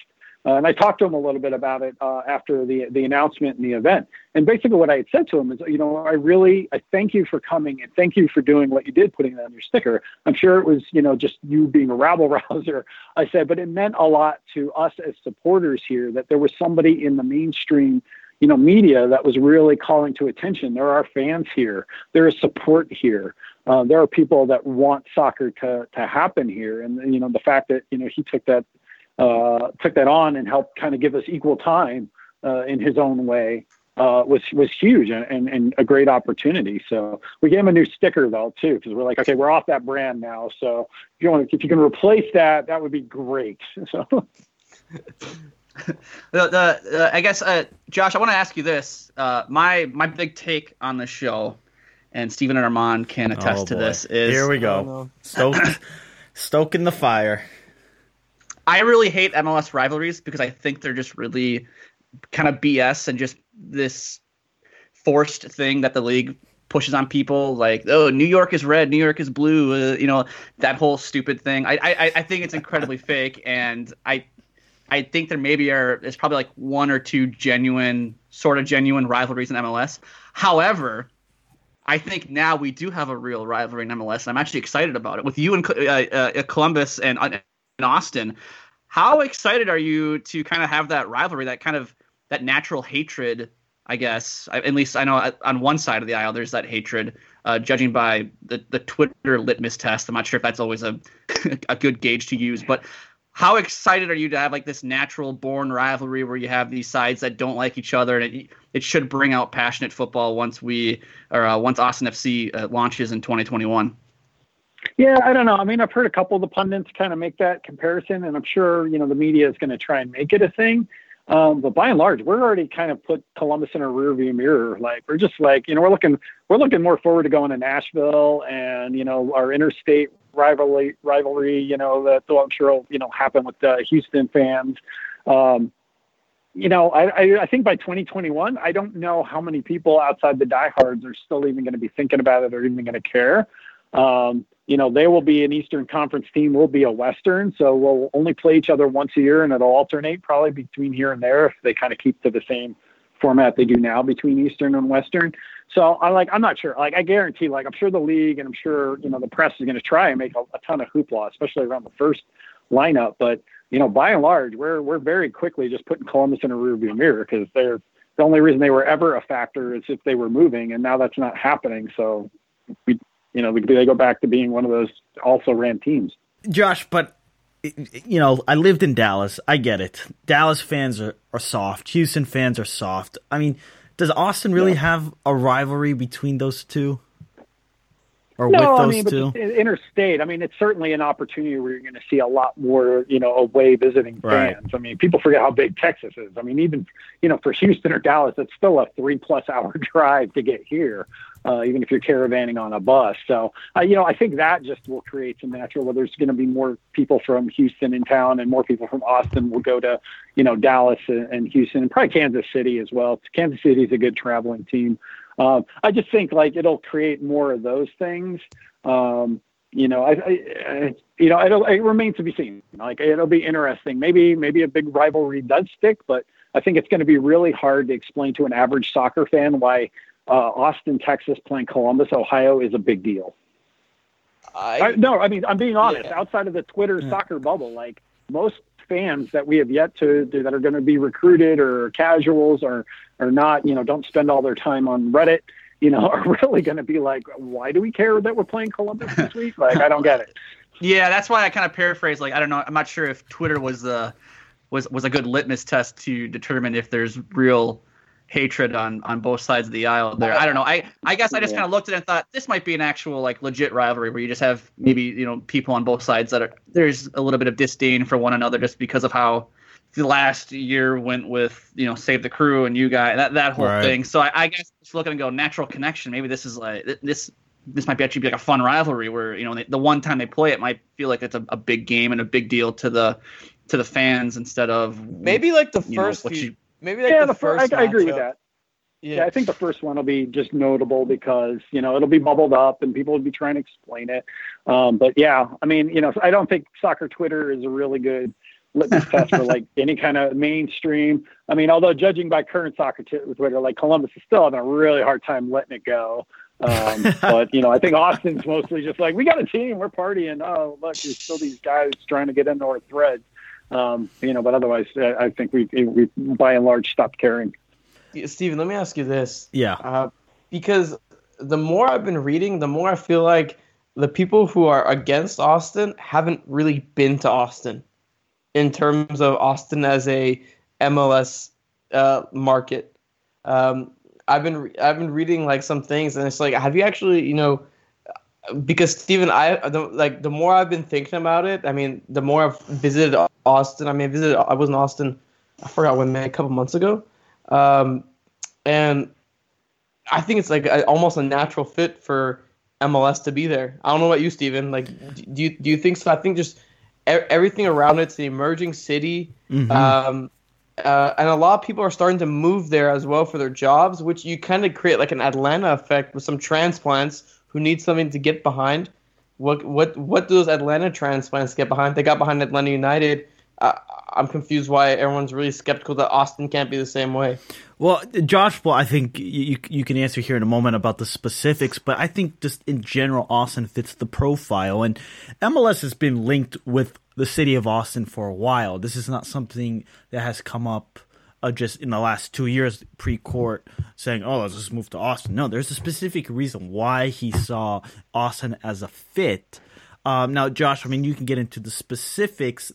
Uh, and I talked to him a little bit about it uh, after the the announcement and the event. And basically, what I had said to him is, you know, I really I thank you for coming and thank you for doing what you did, putting that on your sticker. I'm sure it was, you know, just you being a rabble rouser. I said, but it meant a lot to us as supporters here that there was somebody in the mainstream you know media that was really calling to attention there are fans here there is support here uh, there are people that want soccer to to happen here, and you know the fact that you know he took that uh, took that on and helped kind of give us equal time uh, in his own way uh, was was huge and, and, and, a great opportunity. So we gave him a new sticker though too because we're like, okay, we're off that brand now. So if you want, if you can replace that, that would be great. So. the, the uh, I guess uh, Josh, I want to ask you this. Uh, my my big take on the show and Stephen and Armand can attest oh, to this. Is here we go, stoke, stoking the fire. I really hate MLS rivalries because I think they're just really kind of BS and just this forced thing that the league pushes on people like oh new york is red new york is blue uh, you know that whole stupid thing I, I i think it's incredibly fake and i i think there maybe are there's probably like one or two genuine sort of genuine rivalries in mls however I think now we do have a real rivalry in MLS, and I'm actually excited about it. With you and uh, uh, Columbus and, uh, and Austin, how excited are you to kind of have that rivalry, that kind of that natural hatred? I guess at least I know on one side of the aisle there's that hatred, uh, judging by the the Twitter litmus test. I'm not sure if that's always a a good gauge to use, but how excited are you to have like this natural born rivalry where you have these sides that don't like each other and it, it should bring out passionate football once we or uh, once Austin FC uh, launches in 2021 yeah i don't know. I mean i've heard a couple of the pundits kind of make that comparison and i'm sure you know the media is going to try and make it a thing. Um, but by and large, we're already kind of put Columbus in a rearview mirror. Like we're just like, you know, we're looking we're looking more forward to going to Nashville and you know our interstate rivalry rivalry. You know that I'm sure will you know happen with the Houston fans. Um, you know, I, I, I think by 2021, I don't know how many people outside the diehards are still even going to be thinking about it or even going to care. Um, you know, they will be an Eastern Conference team. We'll be a Western, so we'll only play each other once a year, and it'll alternate probably between here and there if they kind of keep to the same format they do now between Eastern and Western. So I like I'm not sure. Like I guarantee, like I'm sure the league and I'm sure you know the press is going to try and make a, a ton of hoopla, especially around the first lineup. But you know, by and large, we're we're very quickly just putting Columbus in a rearview mirror because they're the only reason they were ever a factor is if they were moving, and now that's not happening. So we, you know, we, they go back to being one of those also ran teams. Josh, but you know, I lived in Dallas. I get it. Dallas fans are, are soft. Houston fans are soft. I mean, does Austin really yeah. have a rivalry between those two? Or no, with those I mean, two? But interstate. I mean, it's certainly an opportunity where you're going to see a lot more, you know, away visiting fans. Right. I mean, people forget how big Texas is. I mean, even, you know, for Houston or Dallas, it's still a three plus hour drive to get here uh, even if you're caravanning on a bus. So, uh, you know, I think that just will create some natural. Where there's going to be more people from Houston in town, and more people from Austin will go to, you know, Dallas and, and Houston, and probably Kansas City as well. Kansas City is a good traveling team. Um, I just think like it'll create more of those things. Um, you know, I, I, I, you know, it'll, it remains to be seen. Like it'll be interesting. Maybe, maybe a big rivalry does stick, but I think it's going to be really hard to explain to an average soccer fan why uh, Austin, Texas playing Columbus, Ohio is a big deal. I, I, no, I mean I'm being honest. Yeah. Outside of the Twitter yeah. soccer bubble, like most fans that we have yet to that are going to be recruited or casuals or or not, you know, don't spend all their time on Reddit. you know, are really going to be like, why do we care that we're playing Columbus this week? Like, I don't get it. Yeah, that's why I kind of paraphrase. Like, I don't know. I'm not sure if Twitter was the was was a good litmus test to determine if there's real hatred on on both sides of the aisle there. I don't know. I I guess I just Yeah. kind of looked at it and thought this might be an actual like legit rivalry where you just have maybe you know people on both sides that are there's a little bit of disdain for one another just because of how the last year went with you know save the crew and you guys that that whole Right. thing. So I, I guess just looking and go natural connection. Maybe this is like this. This might be actually be like a fun rivalry where you know they, the one time they play it might feel like it's a, a big game and a big deal to the to the fans instead of Maybe like the you know, first what few, you- maybe like yeah, the, the fir- first. I, I agree with that. Yeah. Yeah, I think the first one will be just notable because you know it'll be bubbled up and people will be trying to explain it. Um, but yeah, I mean, you know, I don't think soccer Twitter is a really good litmus test for like any kind of mainstream. I mean, although judging by current soccer t- Twitter, like Columbus is still having a really hard time letting it go. Um, but you know, I think Austin's mostly just like we got a team, we're partying. Oh, look, there's still these guys trying to get into our threads. Um, you know, but otherwise, I I think we we by and large stopped caring. Yeah, Steven, let me ask you this. Yeah. Uh, because the more I've been reading, the more I feel like the people who are against Austin haven't really been to Austin in terms of Austin as a MLS uh, market. Um, I've been re- I've been reading like some things, and it's like, have you actually, you know, because Stephen, I the, like the more I've been thinking about it. I mean, the more I've visited Austin. I mean, I visited. I was in Austin. I forgot when, maybe a couple months ago, um, and I think it's like a, almost a natural fit for MLS to be there. I don't know about you, Stephen. Like, do you do you think so? I think just everything around it's the emerging city, Mhm. um, uh, and a lot of people are starting to move there as well for their jobs, which you kind of create like an Atlanta effect with some transplants who needs something to get behind. What what what do those Atlanta transplants get behind? They got behind Atlanta United. Uh, I'm confused why everyone's really skeptical that Austin can't be the same way. Well, Josh, well, I think you you can answer here in a moment about the specifics, but I think just in general, Austin fits the profile, and MLS has been linked with the city of Austin for a while. This is not something that has come up uh, just in the last two years Precourt saying, "Oh, let's just move to Austin." No, there's a specific reason why he saw Austin as a fit. Um, now, Josh, I mean, you can get into the specifics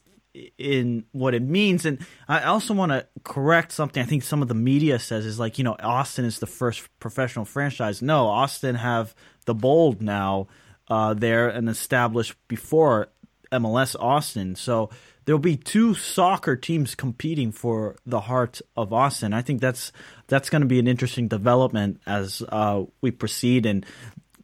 in what it means. And I also want to correct something I think some of the media says is like, you know, Austin is the first professional franchise. No, Austin have the bold now uh, there and established before MLS Austin. So there'll be two soccer teams competing for the heart of Austin. I think that's that's going to be an interesting development as uh, we proceed and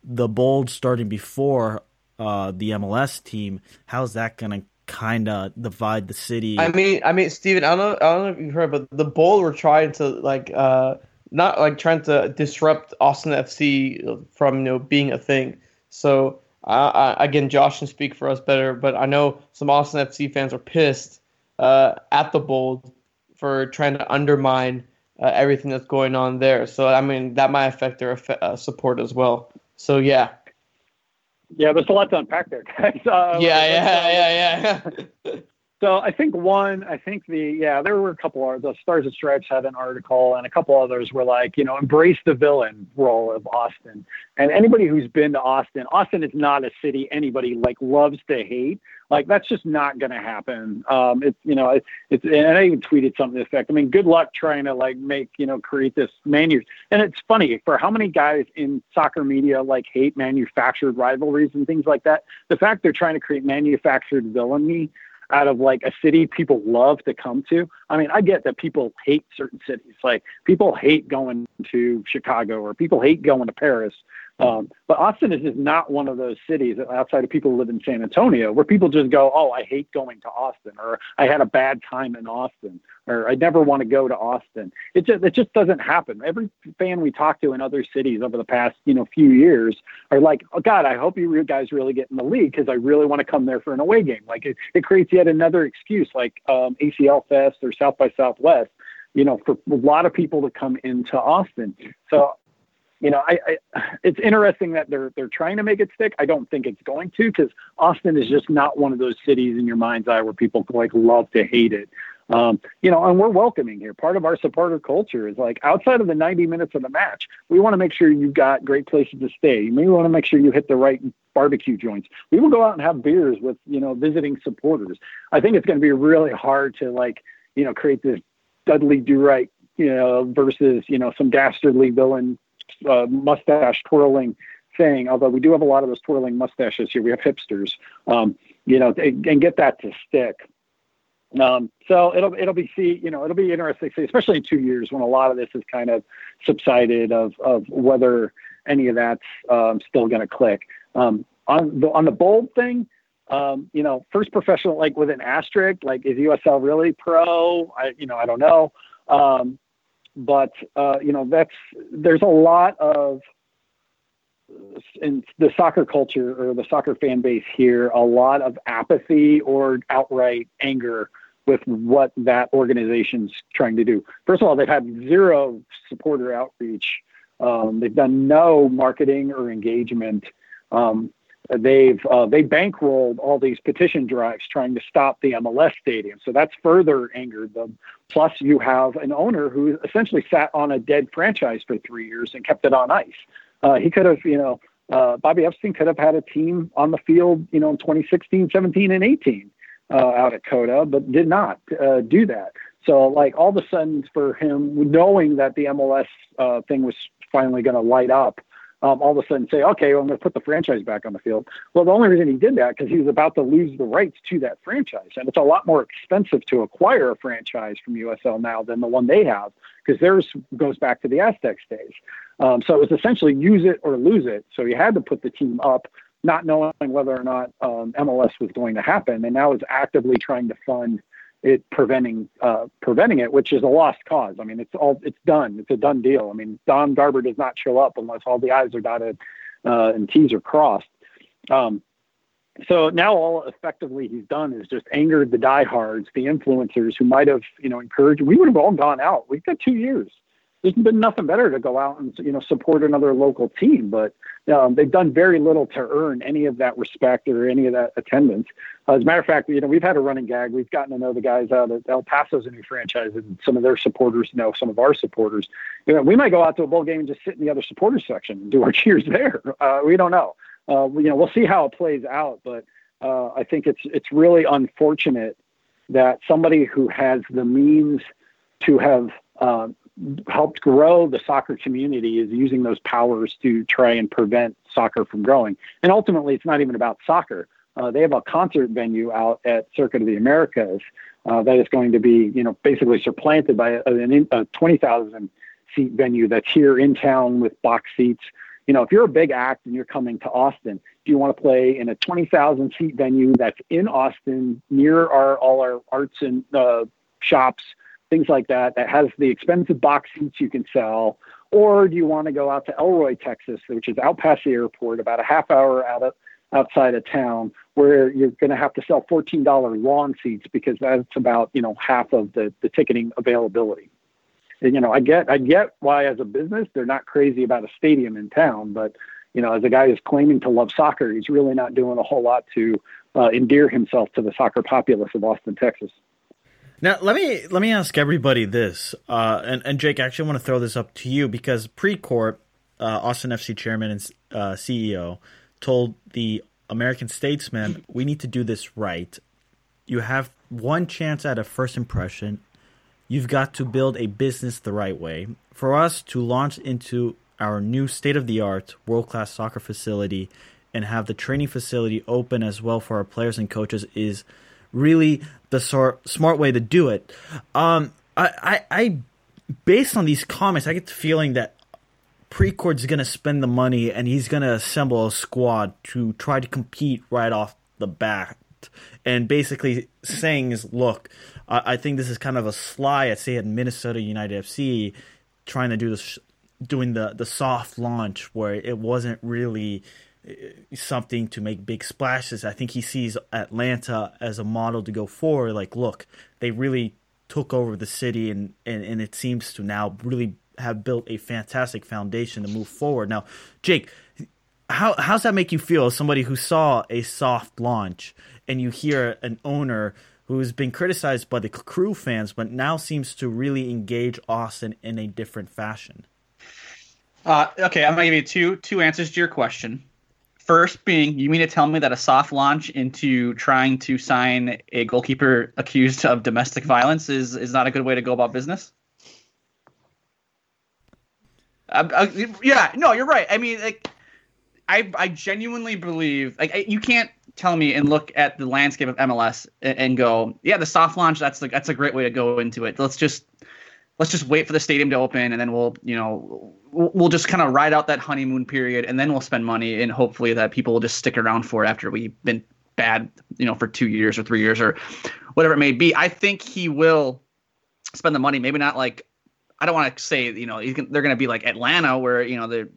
the bold starting before uh, the MLS team. How's that going to kind of divide the city? I mean, I mean, Steven, I don't know, I don't know if you've heard, but the Bold were trying to like, uh, not like trying to disrupt Austin FC from you know being a thing. So, uh, I, again, Josh can speak for us better, but I know some Austin FC fans are pissed uh, at the Bold for trying to undermine uh, everything that's going on there. So, I mean, that might affect their uh, support as well. So, yeah, Yeah, there's a lot to unpack there, guys. Uh, yeah, uh, yeah, yeah, yeah. So I think one, I think the yeah, there were a couple of the Stars and Stripes had an article, and a couple others were like, you know, embrace the villain role of Austin. And anybody who's been to Austin, Austin is not a city anybody like loves to hate. Like that's just not going to happen. Um, it's you know, it, it's and I even tweeted something to the effect. I mean, good luck trying to like make you know create this manu. And it's funny for how many guys in soccer media like hate manufactured rivalries and things like that. The fact they're trying to create manufactured villainy out of like a city people love to come to. I mean, I get that people hate certain cities. Like people hate going to Chicago or people hate going to Paris. Um, but Austin is just not one of those cities outside of people who live in San Antonio where people just go, Oh, I hate going to Austin or I had a bad time in Austin or I never want to go to Austin. It just, it just doesn't happen. Every fan we talk to in other cities over the past, you know, few years are like, Oh God, I hope you guys really get in the league because I really want to come there for an away game. Like it, it creates yet another excuse like um, ACL Fest or South by Southwest, you know, for a lot of people to come into Austin. So you know, I, I it's interesting that they're they're trying to make it stick. I don't think it's going to because Austin is just not one of those cities in your mind's eye where people like love to hate it. Um, you know, and we're welcoming here. Part of our supporter culture is like outside of the 90 minutes of the match, we want to make sure you've got great places to stay. We want to make sure you hit the right barbecue joints. We will go out and have beers with, you know, visiting supporters. I think it's going to be really hard to like, you know, create this Dudley Do Right, you know, versus, you know, some dastardly villain uh, mustache twirling thing. Although we do have a lot of those twirling mustaches here. We have hipsters, um, you know, and get that to stick. Um, so it'll it'll be see you know it'll be interesting, to see, especially in two years when a lot of this is kind of subsided of of whether any of that's um, still going to click. Um, on the on the bold thing, um, you know, first professional like with an asterisk, like is USL really pro? I you know I don't know, um, but uh, you know that's there's a lot of in the soccer culture or the soccer fan base here, a lot of apathy or outright anger with what that organization's trying to do. First of all, they've had zero supporter outreach. Um, they've done no marketing or engagement. Um, they've uh, they bankrolled all these petition drives trying to stop the MLS stadium. So that's further angered them. Plus, you have an owner who essentially sat on a dead franchise for three years and kept it on ice. Uh, he could have, you know, uh, Bobby Epstein could have had a team on the field, you know, in 2016, 17, and 18 uh, out at COTA, but did not uh, do that. So, like, all of a sudden, for him, knowing that the MLS uh, thing was finally going to light up, um, all of a sudden say, okay, well, I'm going to put the franchise back on the field. Well, the only reason he did that because he was about to lose the rights to that franchise, and it's a lot more expensive to acquire a franchise from USL now than the one they have because theirs goes back to the Aztex days. Um, so it was essentially use it or lose it. So he had to put the team up, not knowing whether or not um, MLS was going to happen, and now is actively trying to fund it preventing uh, preventing it, which is a lost cause. I mean, it's all it's done. It's a done deal. I mean, Don Garber does not show up unless all the I's are dotted uh, and T's are crossed. Um, so now all effectively he's done is just angered the diehards, the influencers who might have, you know, encouraged. We would have all gone out. We've got two years there's been nothing better to go out and you know support another local team. But um, they've done very little to earn any of that respect or any of that attendance. Uh, as a matter of fact, you know we've had a running gag. We've gotten to know the guys out at El Paso's a new franchise, and some of their supporters know some of our supporters. You know, we might go out to a bowl game and just sit in the other supporters section and do our cheers there. Uh, we don't know. Uh, you know, we'll see how it plays out, but uh, I think it's it's really unfortunate that somebody who has the means to have uh, helped grow the soccer community is using those powers to try and prevent soccer from growing. And ultimately, it's not even about soccer. Uh, they have a concert venue out at Circuit of the Americas uh, that is going to be, you know, basically supplanted by a, a, a 20,000 seat venue that's here in town with box seats. You know, if you're a big act and you're coming to Austin, do you want to play in a 20,000 seat venue that's in Austin near our all our arts and uh, shops? Things like that, that has the expensive box seats you can sell? Or do you want to go out to Elroy, Texas, which is out past the airport, about a half hour out of outside of town, where you're going to have to sell $14 lawn seats because that's about you know half of the the ticketing availability. And, you know, I get I get why as a business they're not crazy about a stadium in town, but you know, as a guy who's claiming to love soccer, he's really not doing a whole lot to uh, endear himself to the soccer populace of Austin, Texas. Now let me let me ask everybody this, uh, and and Jake, I actually want to throw this up to you because Precourt, uh, Austin FC chairman and uh, CEO, told the American Statesman, "We need to do this right. You have one chance at a first impression. You've got to build a business the right way. For us to launch into our new state of the art, world class soccer facility, and have the training facility open as well for our players and coaches is." really the sort smart way to do it. Um, I, I, I, based on these comments, I get the feeling that Precourt's going to spend the money and he's going to assemble a squad to try to compete right off the bat. And basically saying is, look, I, I think this is kind of a sly at say at Minnesota United FC, trying to do this, doing the the soft launch where it wasn't really something to make big splashes. I think he sees Atlanta as a model to go forward. Like, look, they really took over the city, and, and, and it seems to now really have built a fantastic foundation to move forward. Now, Jake, how how's that make you feel? As somebody who saw a soft launch, and you hear an owner who's been criticized by the crew fans, but now seems to really engage Austin in a different fashion. Uh, okay, I'm gonna give you two two answers to your question. First, being you mean to tell me that a soft launch into trying to sign a goalkeeper accused of domestic violence is is not a good way to go about business? I, I, yeah, no, you're right. I mean, like, I I genuinely believe like you can't tell me and look at the landscape of MLS and, and go, yeah, the soft launch that's like that's a great way to go into it. Let's just let's just wait for the stadium to open and then we'll you know we'll just kind of ride out that honeymoon period and then we'll spend money and hopefully that people will just stick around for it after we've been bad you know for two years or three years or whatever it may be. I think he will spend the money maybe not like i don't want to say you know can, they're going to be like atlanta where you know they're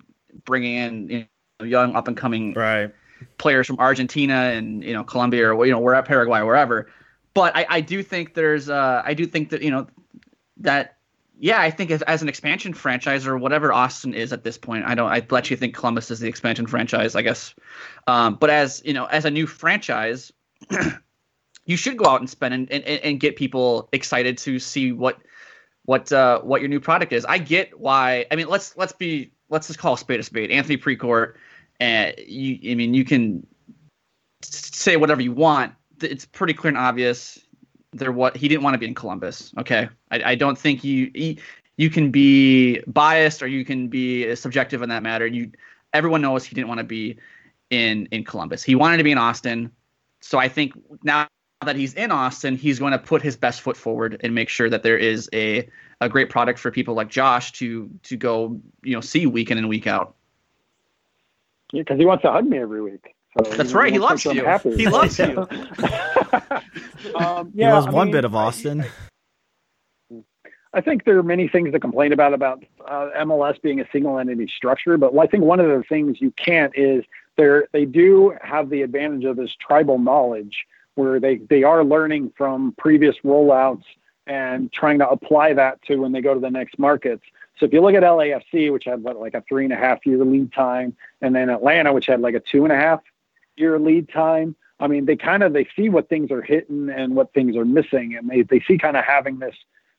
bringing in you know, young up and coming right. players from argentina and you know colombia or you know we're at paraguay wherever. But I, I do think there's uh, I do think that you know that yeah, I think as, as, an expansion franchise or whatever Austin is at this point, I don't. I let you think Columbus is the expansion franchise, I guess. Um, but as you know, as a new franchise, you should go out and spend and, and, and get people excited to see what what uh, what your new product is. I get why. I mean, let's let's be let's just call a spade a spade. Anthony Precourt, and uh, you. I mean, you can say whatever you want. It's pretty clear and obvious there what he didn't want to be in Columbus. Okay, I, I don't think you, you can be biased or you can be subjective in that matter. You everyone knows he didn't want to be in in Columbus. He wanted to be in Austin. So I think now that he's in Austin, he's going to put his best foot forward and make sure that there is a a great product for people like Josh to to go you know see week in and week out. Yeah, because he wants to hug me every week. So, That's right. He loves you. He loves you. um, yeah, he was I one mean, bit of Austin. I think there are many things to complain about about uh, MLS being a single entity structure, but I think one of the things you can't is they they do have the advantage of this tribal knowledge where they they are learning from previous rollouts and trying to apply that to when they go to the next markets. So if you look at LAFC, which had what, like a three and a half year lead time, and then Atlanta, which had like a two and a half year lead time. I mean, they kind of they see what things are hitting and what things are missing, and they they see kind of having this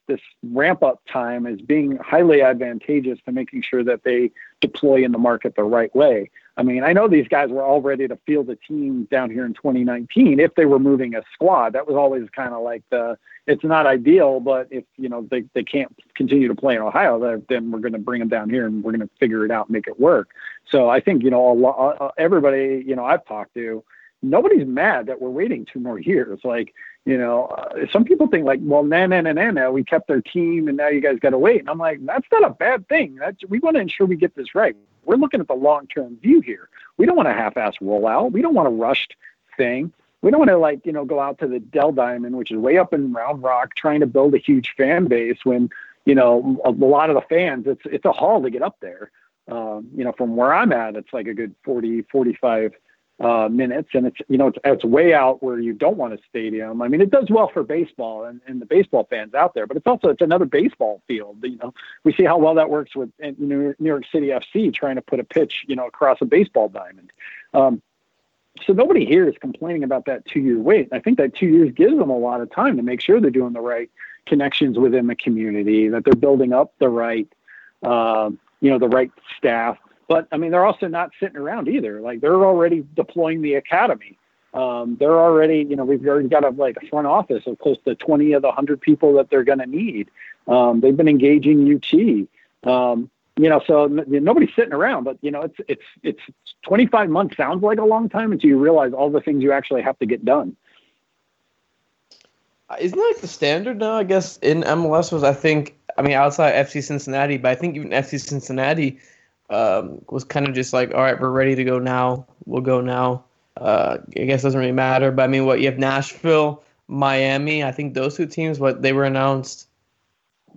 this ramp up time as being highly advantageous to making sure that they deploy in the market the right way. I mean, I know these guys were all ready to field a team down here in 2019 if they were moving a squad. That was always kind of like the it's not ideal, but if you know they, they can't continue to play in Ohio, then we're going to bring them down here and we're going to figure it out, make it work. So I think you know a lot, uh, uh, everybody you know I've talked to, nobody's mad that we're waiting two more years. Like you know, uh, some people think like, well, na na na na na, we kept their team and now you guys got to wait. And I'm like, that's not a bad thing. That's we want to ensure we get this right. We're looking at the long term view here. We don't want a half ass rollout. We don't want a rushed thing. We don't want to like you know go out to the Dell Diamond, which is way up in Round Rock, trying to build a huge fan base when you know a, lot of the fans. It's it's a haul to get up there. Um, you know, from where I'm at, it's like a good 40, 45 uh, minutes, and it's you know it's it's way out where you don't want a stadium. I mean, it does well for baseball and, and the baseball fans out there, but it's also it's another baseball field. You know, we see how well that works with New York City FC trying to put a pitch you know across a baseball diamond. Um, so nobody here is complaining about that two year wait. I think that two years gives them a lot of time to make sure they're doing the right connections within the community, that they're building up the right, uh, you know, the right staff. But I mean, they're also not sitting around either. Like they're already deploying the academy. Um, they're already, you know, we've already got a like a front office of close to 20 of the 100 people that they're going to need. Um, they've been engaging UT. Um, you know, so nobody's sitting around, but you know, it's it's it's 25 months sounds like a long time until you realize all the things you actually have to get done. Uh, isn't that like the standard now? I guess in MLS was I think I mean outside FC Cincinnati, but I think even FC Cincinnati um, was kind of just like, all right, we're ready to go now. We'll go now. Uh, I guess doesn't really matter, but I mean, what you have Nashville, Miami. I think those two teams, what they were announced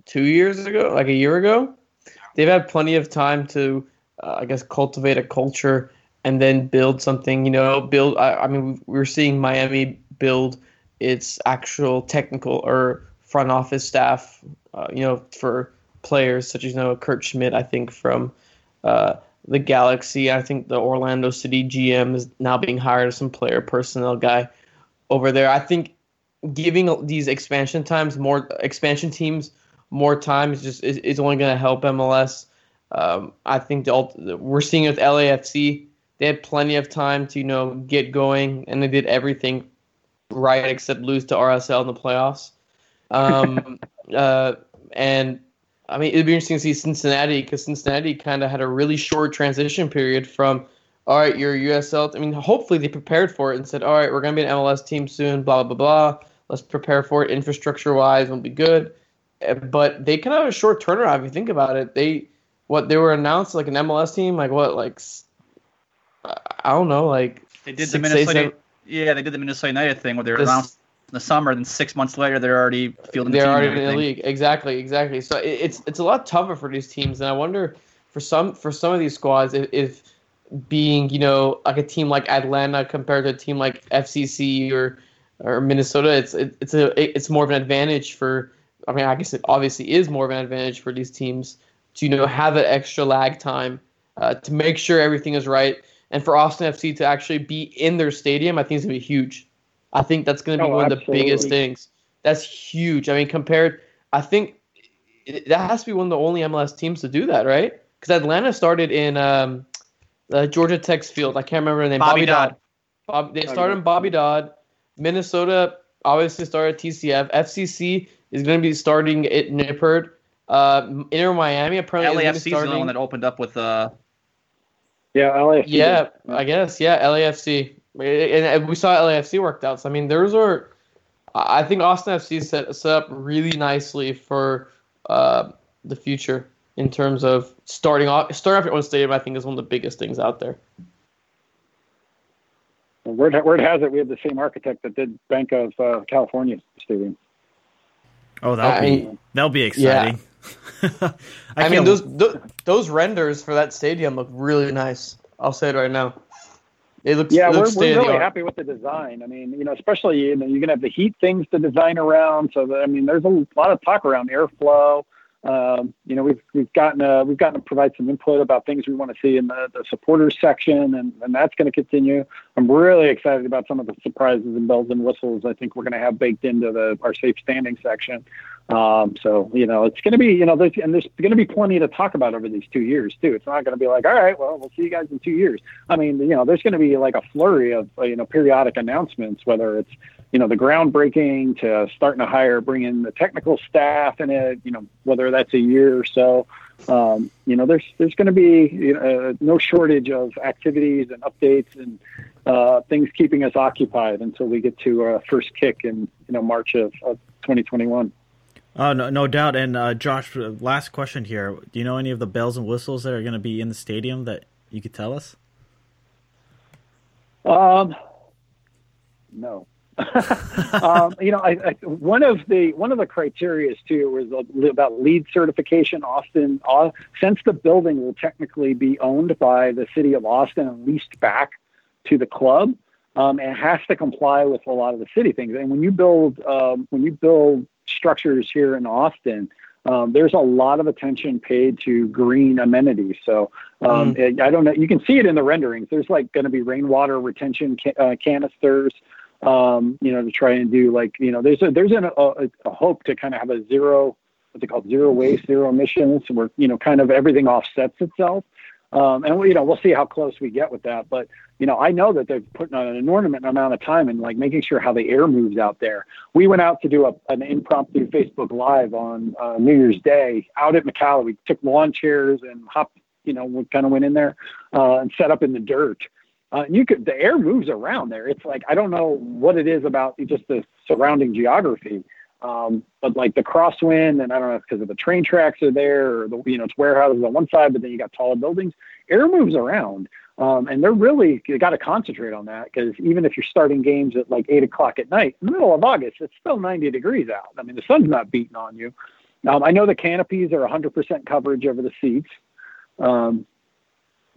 two years ago, like a year ago they've had plenty of time to, uh, I guess, cultivate a culture and then build something. You know, build. I, I mean, we're seeing Miami build its actual technical or front office staff. Uh, you know, for players such as you know Kurt Schmidt. I think from uh, the Galaxy. I think the Orlando City GM is now being hired as some player personnel guy over there. I think giving these expansion times more expansion teams more time is just is, is only going to help MLS. Um, I think the, we're seeing it with LAFC. They had plenty of time to you know get going, and they did everything right except lose to RSL in the playoffs. Um, uh, and I mean, it'd be interesting to see Cincinnati because Cincinnati kind of had a really short transition period from, all right, you're a USL. I mean, hopefully they prepared for it and said, all right, we're going to be an MLS team soon, blah, blah, blah. Let's prepare for it. Infrastructure wise, It will be good. Eh, but they kind of have a short turnaround if you think about it. They, what, they were announced like an MLS team, like what, like, I don't know, like. They did the Minnesota. Yeah, they did the Minnesota United thing where they were announced the summer, then six months later they're already fielding. They're already in the league. Exactly, exactly. So it, it's it's a lot tougher for these teams, and I wonder for some for some of these squads if, if being you know like a team like Atlanta compared to a team like FCC or or Minnesota, it's it, it's a it's more of an advantage for. I mean, I guess it obviously is more of an advantage for these teams to you know have that extra lag time uh, to make sure everything is right, and for Austin FC to actually be in their stadium, I think it's gonna be huge. I think that's going to be oh, one absolutely. of the biggest things. That's huge. I mean, compared, I think that has to be one of the only MLS teams to do that, right? Because Atlanta started in um, the Georgia Tech's field. I can't remember the name. Bobby, Bobby Dodd. Dodd. Bob, they started in Bobby Dodd. Minnesota obviously started TCF. FCC is going to be starting at Nippert. Uh, Inter Miami apparently LAFC is, starting... the one that opened up with. Uh... Yeah, LAFC. Yeah, I guess. Yeah, LAFC and we saw LAFC worked out. So I mean, those are. I think Austin FC set, set up really nicely for uh, the future in terms of starting off starting off your own stadium. I think is one of the biggest things out there. Word, word has it we have the same architect that did Bank of uh, California Stadium. Oh, that'll I be that'll be exciting. Yeah. I, I mean, those, those those renders for that stadium look really nice. I'll say it right now. It looks yeah, it looks we're, we're really happy with the design. I mean, you know, especially you know, you're gonna have the heat things to design around. So that, I mean, there's a lot of talk around airflow. Um, you know, we've we've gotten uh, we've gotten to provide some input about things we want to see in the, the supporters section, and, and that's going to continue. I'm really excited about some of the surprises and bells and whistles. I think we're going to have baked into the our safe standing section. Um, so you know, it's going to be you know, there's, and there's going to be plenty to talk about over these two years too. It's not going to be like, all right, well, we'll see you guys in two years. I mean, you know, there's going to be like a flurry of uh, you know periodic announcements, whether it's you know the groundbreaking to starting to hire, bring in the technical staff in it. You know, whether that's a year or so. Um, you know, there's there's going to be you know, uh, no shortage of activities and updates and uh, things keeping us occupied until we get to our first kick in you know March of, of 2021. Oh no, no doubt. And uh, Josh, uh, last question here: Do you know any of the bells and whistles that are going to be in the stadium that you could tell us? Um, no. Um, you know, I, I, one of the one of the criteria too was about LEED certification. Austin, uh, since the building will technically be owned by the city of Austin and leased back to the club, um, and has to comply with a lot of the city things. And when you build um, when you build structures here in Austin, um, there's a lot of attention paid to green amenities. So um, mm. I don't know. You can see it in the renderings. There's like going to be rainwater retention ca- uh, canisters. Um, you know, to try and do like you know, there's a there's an, a, a hope to kind of have a zero what's it called zero waste, zero emissions, where you know kind of everything offsets itself. Um, and we, you know, we'll see how close we get with that. But you know, I know that they're putting an enormous amount of time in like making sure how the air moves out there. We went out to do a, an impromptu Facebook Live on uh, New Year's Day out at McKalla. We took lawn chairs and hopped, you know, we kind of went in there uh, and set up in the dirt. Uh, you could the air moves around there. It's like I don't know what it is about just the surrounding geography. Um, but like the crosswind, and I don't know because of the train tracks are there, or the you know it's warehouses on one side, but then you got taller buildings. Air moves around, um, and they're really you got to concentrate on that because even if you're starting games at like eight o'clock at night in the middle of August, it's still 90 degrees out. I mean the sun's not beating on you. Um, I know the canopies are 100% coverage over the seats. Um,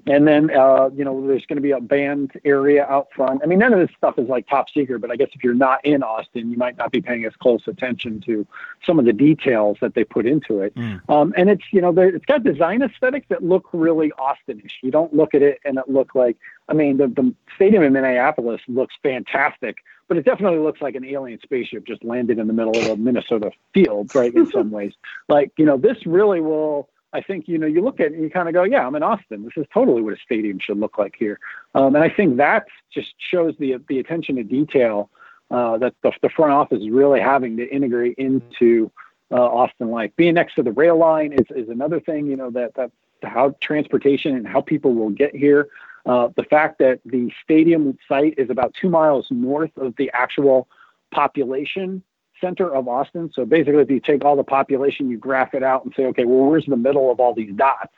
and then, uh, you know, there's going to be a band area out front. I mean, none of this stuff is like top secret, but I guess if you're not in Austin, you might not be paying as close attention to some of the details that they put into it. Mm. Um, and it's, you know, it's got design aesthetics that look really Austinish. You don't look at it and it look like, I mean, the, the stadium in Minneapolis looks fantastic, but it definitely looks like an alien spaceship just landed in the middle of a Minnesota field, right? In some ways, like, you know, this really will, I think you know you look at it and you kind of go, yeah, I'm in Austin. This is totally what a stadium should look like here. Um, and I think that just shows the the attention to detail uh, that the, the, front office is really having to integrate into uh, Austin life. Being next to the rail line is, is another thing. You know that that how transportation and how people will get here. Uh, the fact that the stadium site is about two miles north of the actual population center of Austin. So basically, if you take all the population, you graph it out and say, okay, well, where's the middle of all these dots?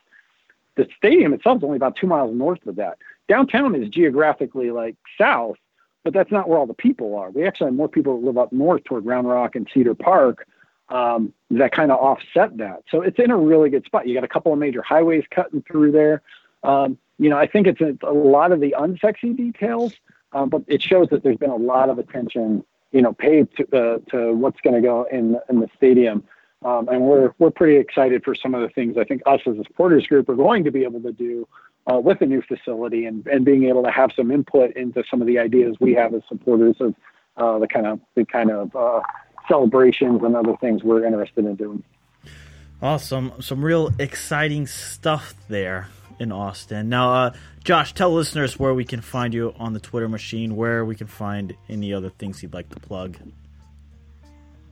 The stadium itself is only about two miles north of that. Downtown is geographically like south, but that's not where all the people are. We actually have more people that live up north toward Round Rock and Cedar Park um, that kind of offset that. So it's in a really good spot. You got a couple of major highways cutting through there. Um, you know, I think it's a, a lot of the unsexy details, um, but it shows that there's been a lot of attention you know, paid to, uh, to what's going to go in in the stadium. Um, and we're we're pretty excited for some of the things I think us as a supporters group are going to be able to do uh, with the new facility and, and being able to have some input into some of the ideas we have as supporters of uh, the kind of the kind of uh, celebrations and other things we're interested in doing. Awesome, some real exciting stuff there in Austin. Now, uh, Josh, tell listeners where we can find you on the Twitter machine, where we can find any other things you'd like to plug.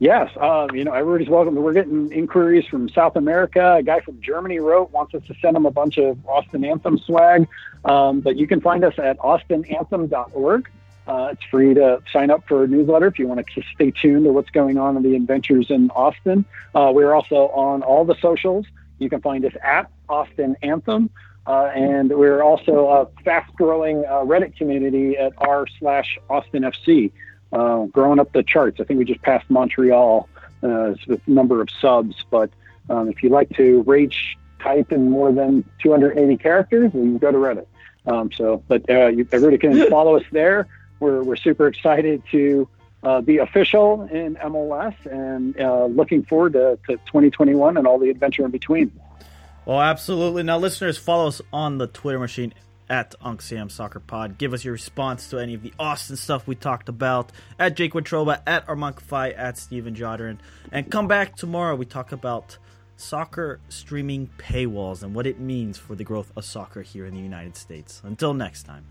Yes, uh, you know everybody's welcome. We're getting inquiries from South America. A guy from Germany wrote wants us to send him a bunch of Austin Anthem swag. Um, but you can find us at austinanthem.org. Uh, it's free to sign up for a newsletter if you want to stay tuned to what's going on in the adventures in Austin. Uh, we're also on all the socials. You can find us at Austin Anthem. Uh, and we're also a fast growing uh, Reddit community at r slash Austin FC, uh, growing up the charts. I think we just passed Montreal uh, with number of subs. But um, if you like to rage type in more than 280 characters, you go to Reddit. Um, so, but uh, you, everybody can follow us there. We're, we're super excited to uh, be official in MLS and uh, looking forward to, to 2021 and all the adventure in between. Well, absolutely. Now, listeners, follow us on the Twitter machine at Unc Sam Soccer Pod. Give us your response to any of the Austin stuff we talked about at Jake Watroba, at Armonkify, at Steven Jodern. And come back tomorrow. We talk about soccer streaming paywalls and what it means for the growth of soccer here in the United States. Until next time.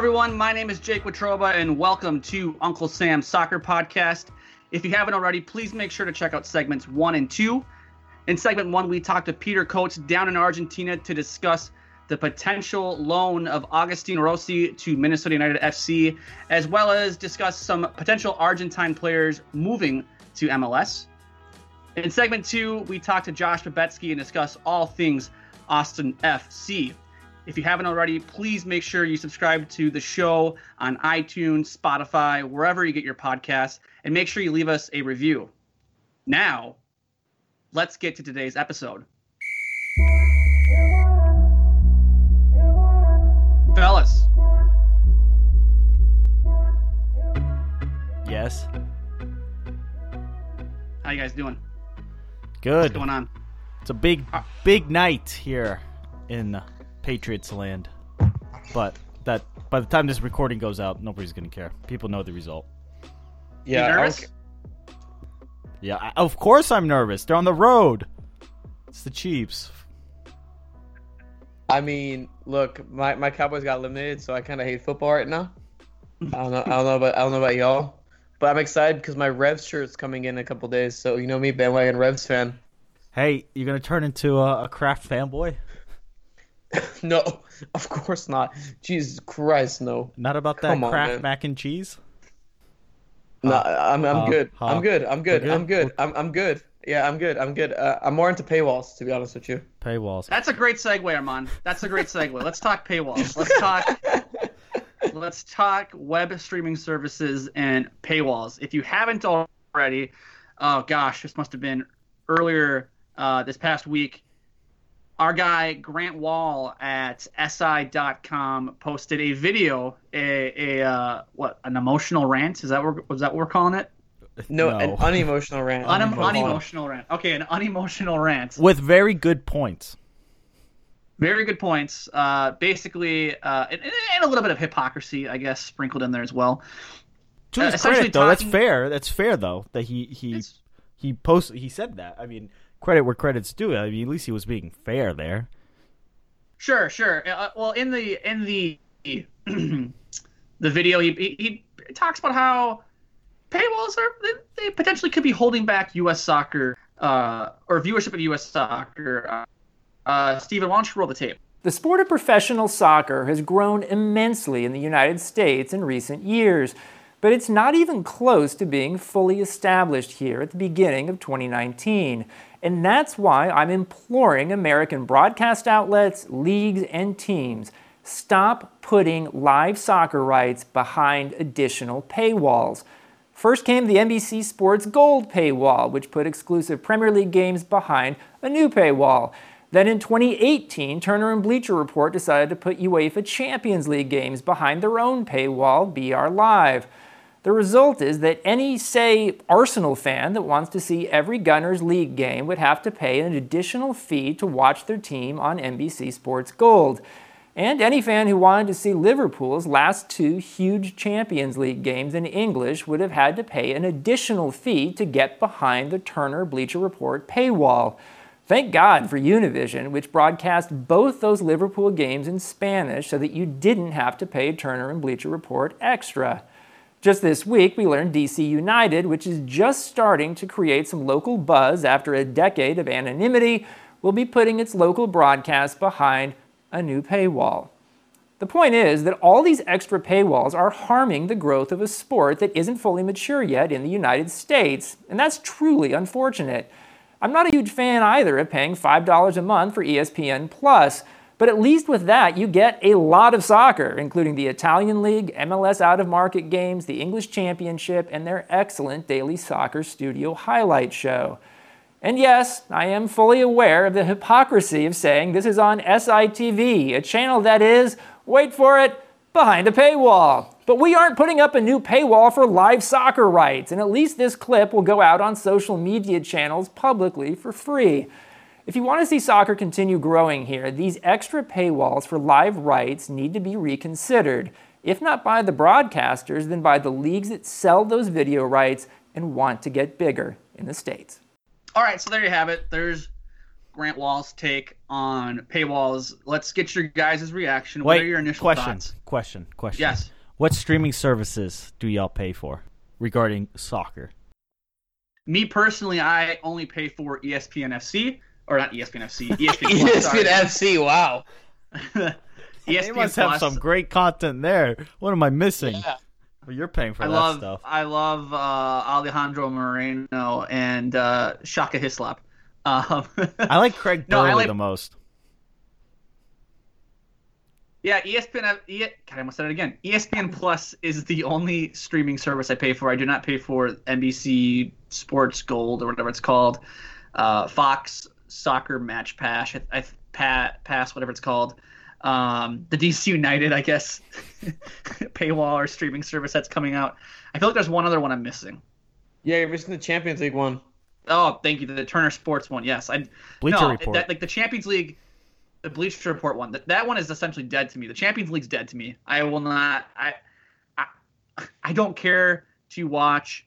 Everyone. My name is Jake Watroba, and welcome to Uncle Sam's Soccer Podcast. If you haven't already, please make sure to check out segments one and two. In segment one, we talked to Peter Coates down in Argentina to discuss the potential loan of Agustín Rossi to Minnesota United FC, as well as discuss some potential Argentine players moving to MLS. In segment two, we talked to Josh Babetski and discuss all things Austin FC. If you haven't already, please make sure you subscribe to the show on iTunes, Spotify, wherever you get your podcasts, and make sure you leave us a review. Now, let's get to today's episode. Fellas. Yes. How you guys doing? Good. What's going on? It's a big, big night here in Patriots land. But that by the time this recording goes out, nobody's gonna care. People know the result. Yeah, nervous? Yeah, I, of course I'm nervous. They're on the road. It's the Chiefs. I mean, look, my, my Cowboys got limited, so I kind of hate football right now. I don't know. I don't know about I don't know about y'all, but I'm excited because my Revs shirt's coming in a couple days. So you know me, bandwagon Revs fan. Hey, you're gonna turn into a, a Kraft fanboy? no, of course not. Jesus Christ, no. Not about that Come Kraft on, mac and cheese. No, I'm I'm uh, good. huh. I'm good. I'm good. We're I'm good. I'm I'm good. Yeah, I'm good. I'm good. Uh, I'm more into paywalls, to be honest with you. Paywalls. That's a great segue, Armand. That's a great segue. Let's talk paywalls. Let's talk. let's talk web streaming services and paywalls. If you haven't already, oh gosh, this must have been earlier uh, this past week. Our guy Grant Wahl at si.com posted a video, a, a uh, what an emotional rant. Is that what was that what we're calling it? No, No. an unemotional rant. Un- Unemotional. unemotional rant. Okay, an unemotional rant. With very good points. Very good points. Uh, basically, uh, and, and a little bit of hypocrisy, I guess, sprinkled in there as well. To Uh, his essentially credit, though, that's fair. That's fair, though, that he he It's- he posted. He said that. I mean, credit where credit's due. I mean, at least he was being fair there. Sure, sure. Uh, well, in the in the the video, he, he he talks about how paywalls are they, they potentially could be holding back U.S. soccer uh, or viewership of U.S. soccer. Uh, uh, Steven, why don't you roll the tape? The sport of professional soccer has grown immensely in the United States in recent years, but it's not even close to being fully established here at the beginning of 2019. And that's why I'm imploring American broadcast outlets, leagues, and teams stop putting live soccer rights behind additional paywalls. First came the NBC Sports Gold paywall, which put exclusive Premier League games behind a new paywall. Then in 2018, Turner and Bleacher Report decided to put UEFA Champions League games behind their own paywall, BR Live. The result is that any, say, Arsenal fan that wants to see every Gunners League game would have to pay an additional fee to watch their team on NBC Sports Gold. And any fan who wanted to see Liverpool's last two huge Champions League games in English would have had to pay an additional fee to get behind the Turner Bleacher Report paywall. Thank God for Univision, which broadcast both those Liverpool games in Spanish so that you didn't have to pay Turner and Bleacher Report extra. Just this week, we learned DC United, which is just starting to create some local buzz after a decade of anonymity, will be putting its local broadcast behind a new paywall. The point is that all these extra paywalls are harming the growth of a sport that isn't fully mature yet in the United States, and that's truly unfortunate. I'm not a huge fan either of paying $5 a month for ESPN Plus, but at least with that you get a lot of soccer, including the Italian League, MLS out of market games, the English Championship, and their excellent daily soccer studio highlight show. And yes, I am fully aware of the hypocrisy of saying this is on SITV, a channel that is, wait for it, behind a paywall. But we aren't putting up a new paywall for live soccer rights, and at least this clip will go out on social media channels publicly for free. If you want to see soccer continue growing here, these extra paywalls for live rights need to be reconsidered, if not by the broadcasters, then by the leagues that sell those video rights and want to get bigger in the States. All right, so there you have it. There's Grant Wahl's take on paywalls. Let's get your guys' reaction. what are your initial question, thoughts? question, question. Yes. What streaming services do y'all pay for regarding soccer? Me personally, I only pay for ESPN FC or not ESPN FC, ESPN Plus. sorry. ESPN FC. Wow. ESPN they must Plus. have some great content there. What am I missing? Yeah. Well, you're paying for I that love stuff. I love uh, Alejandro Moreno and uh, Shaka Hislop. Um, I like Craig No, I Burley like- the most. Yeah, ESPN. F- E- God, I almost said it again. ESPN Plus is the only streaming service I pay for. I do not pay for NBC Sports Gold or whatever it's called, uh, Fox Soccer Match Pass, I, I, pa- Pass, whatever it's called. Um, the DC United, I guess, paywall or streaming service that's coming out. I feel like there's one other one I'm missing. Yeah, you're missing the Champions League one. Oh, thank you. The Turner Sports one. Yes, I. Bleacher no, Report. That, like the Champions League, the Bleacher Report one. That, that one is essentially dead to me. The Champions League's dead to me. I will not. I. I, I don't care to watch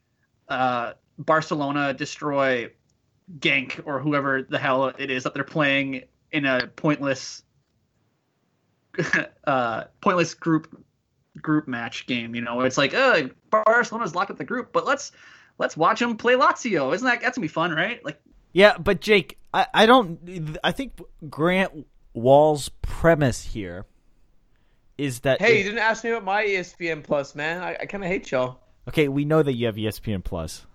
uh, Barcelona destroy Genk or whoever the hell it is that they're playing in a pointless, uh, pointless group group match game. You know, it's like, uh, Barcelona's locked up the group, but let's let's watch them play Lazio. Isn't that that's gonna be fun, right? Like, Yeah, but Jake, I, I don't. I think Grant Wahl's premise here is that Hey, you didn't ask me about my ESPN Plus, man. I, I kind of hate y'all. Okay, we know that you have ESPN Plus.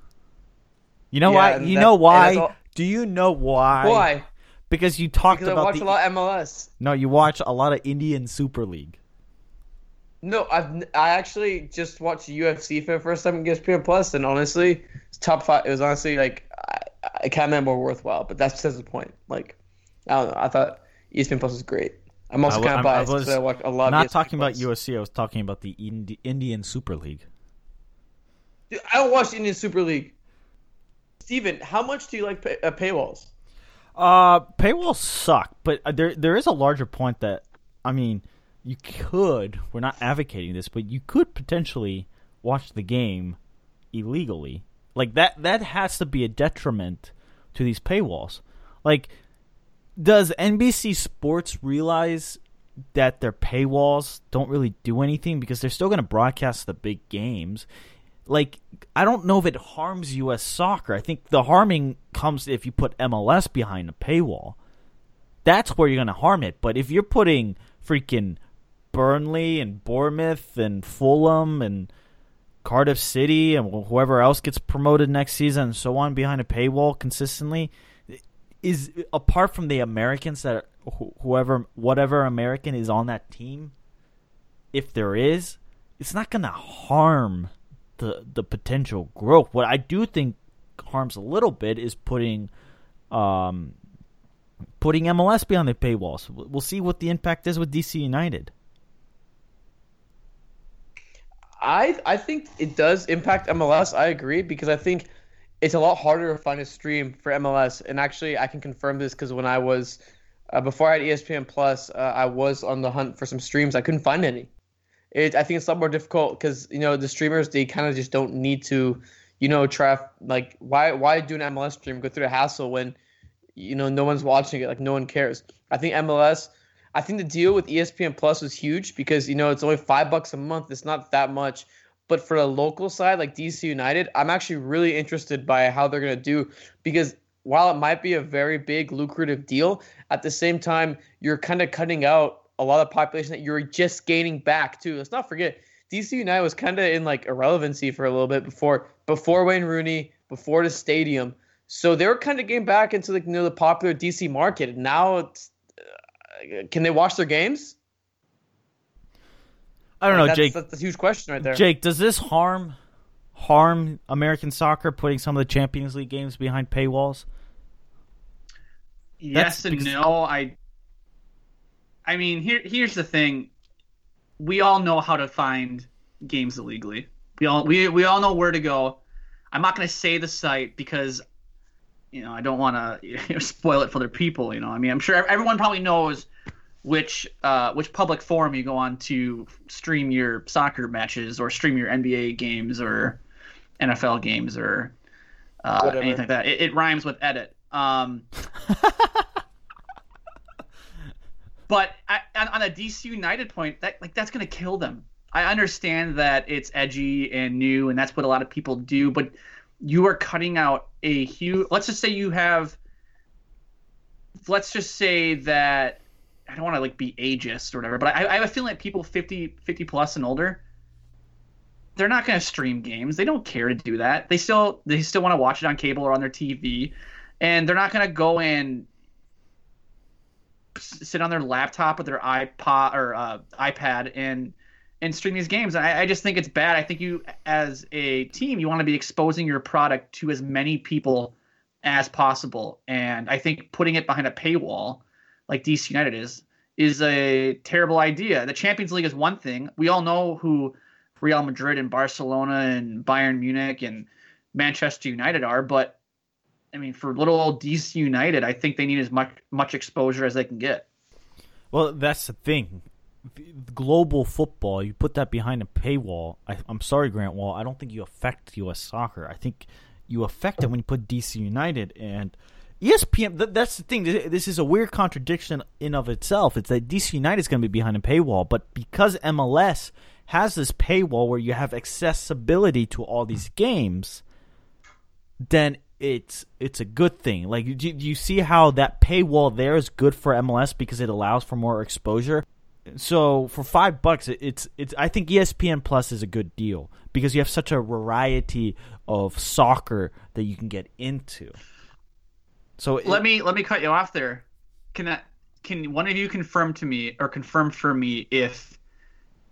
You know Yeah, why? You that- know why? all- Do you know why? Why? Because you talked Because I about watch the a lot of MLS. no, you watch a lot of Indian Super League. No, I've I actually just watched UFC for the first time on ESPN Plus, and honestly, it's top five. It was honestly like I, I can't remember more worthwhile, but that's just the point. Like, I don't know. I thought ESPN Plus was great. I'm also I kind of biased because I watch a lot. Not ESPN talking about UFC. I was talking about the Indi- Indian Super League. Dude, I don't watch Indian Super League. Steven, how much do you like pay, uh, paywalls? Uh, paywalls suck, but uh, there there is a larger point that I mean, you could. We're not advocating this, but you could potentially watch the game illegally. Like that that has to be a detriment to these paywalls. Like, does NBC Sports realize that their paywalls don't really do anything because they're still going to broadcast the big games? Like I don't know if it harms U.S. soccer. I think the harming comes if you put MLS behind a paywall. That's where you're going to harm it. But if you're putting freaking Burnley and Bournemouth and Fulham and Cardiff City and whoever else gets promoted next season and so on behind a paywall consistently, is apart from the Americans that are, whoever whatever American is on that team, if there is, it's not going to harm the the potential growth. What I do think harms a little bit is putting um putting MLS behind the paywalls. We'll see what the impact is with DC United. I I think it does impact MLS. I agree because I think it's a lot harder to find a stream for MLS. And actually, I can confirm this because when I was uh, before I had ESPN Plus, uh, I was on the hunt for some streams. I couldn't find any. It I think it's a lot more difficult because you know the streamers they kind of just don't need to, you know, try like why why do an MLS stream go through the hassle when, you know, no one's watching it like no one cares. I think MLS. I think the deal with ESPN Plus was huge because you know it's only five bucks a month. It's not that much, but for the local side like DC United, I'm actually really interested by how they're gonna do because while it might be a very big lucrative deal, at the same time you're kind of cutting out a lot of population that you're just gaining back too. Let's not forget DC United was kind of in like irrelevancy for a little bit before before Wayne Rooney, before the stadium. So they were kind of getting back into like you know the popular DC market. And now it's uh, can they watch their games? I don't know, that's, Jake. That's a huge question right there. Jake, does this harm harm American soccer putting some of the Champions League games behind paywalls? Yes That's and because- no. I I mean, here here's the thing. We all know how to find games illegally. We all we we all know where to go. I'm not going to say the site because you know, I don't want to you know, spoil it for other people, you know. I mean, I'm sure everyone probably knows which uh, which public forum you go on to stream your soccer matches or stream your NBA games or NFL games or uh, anything like that. It, it rhymes with edit. Um, but I, on, a DC United point, that like that's gonna kill them. I understand that it's edgy and new, and that's what a lot of people do. But you are cutting out a huge. Let's just say you have. Let's just say that I don't want to like be ageist or whatever, but I, I have a feeling that people 50, 50 plus and older, they're not going to stream games. They don't care to do that. They still they still want to watch it on cable or on their TV, and they're not going to go s- sit on their laptop or their iPod or uh, iPad and and stream these games. I, I just think it's bad. I think you, as a team, you want to be exposing your product to as many people as possible. And I think putting it behind a paywall, like DC United is, is a terrible idea. The Champions League is one thing. We all know who Real Madrid and Barcelona and Bayern Munich and Manchester United are, but I mean, for little old DC United, I think they need as much much exposure as they can get. Well, that's the thing. Global football, you put that behind a paywall. I, I'm sorry, Grant Wahl. I don't think you affect U.S. soccer. I think you affect it when you put DC United and ESPN. Th- that's the thing. This is a weird contradiction in of itself. It's that DC United is going to be behind a paywall, but because MLS has this paywall where you have accessibility to all these games, then it's it's a good thing. Like, do, do you see how that paywall there is good for MLS because it allows for more exposure? so for five bucks, it, it's it's. I think ESPN Plus is a good deal because you have such a variety of soccer that you can get into. So Let me let me cut you off there. Can I, can one of you confirm to me or confirm for me if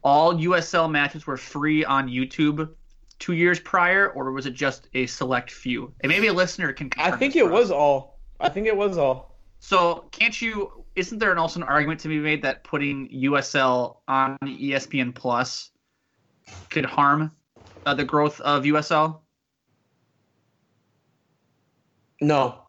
all USL matches were free on YouTube two years prior, or was it just a select few? And maybe a listener can. I think it was us. all. I think it was all. So can't you? Isn't there an, also an argument to be made that putting USL on ESPN Plus could harm uh, the growth of USL? No.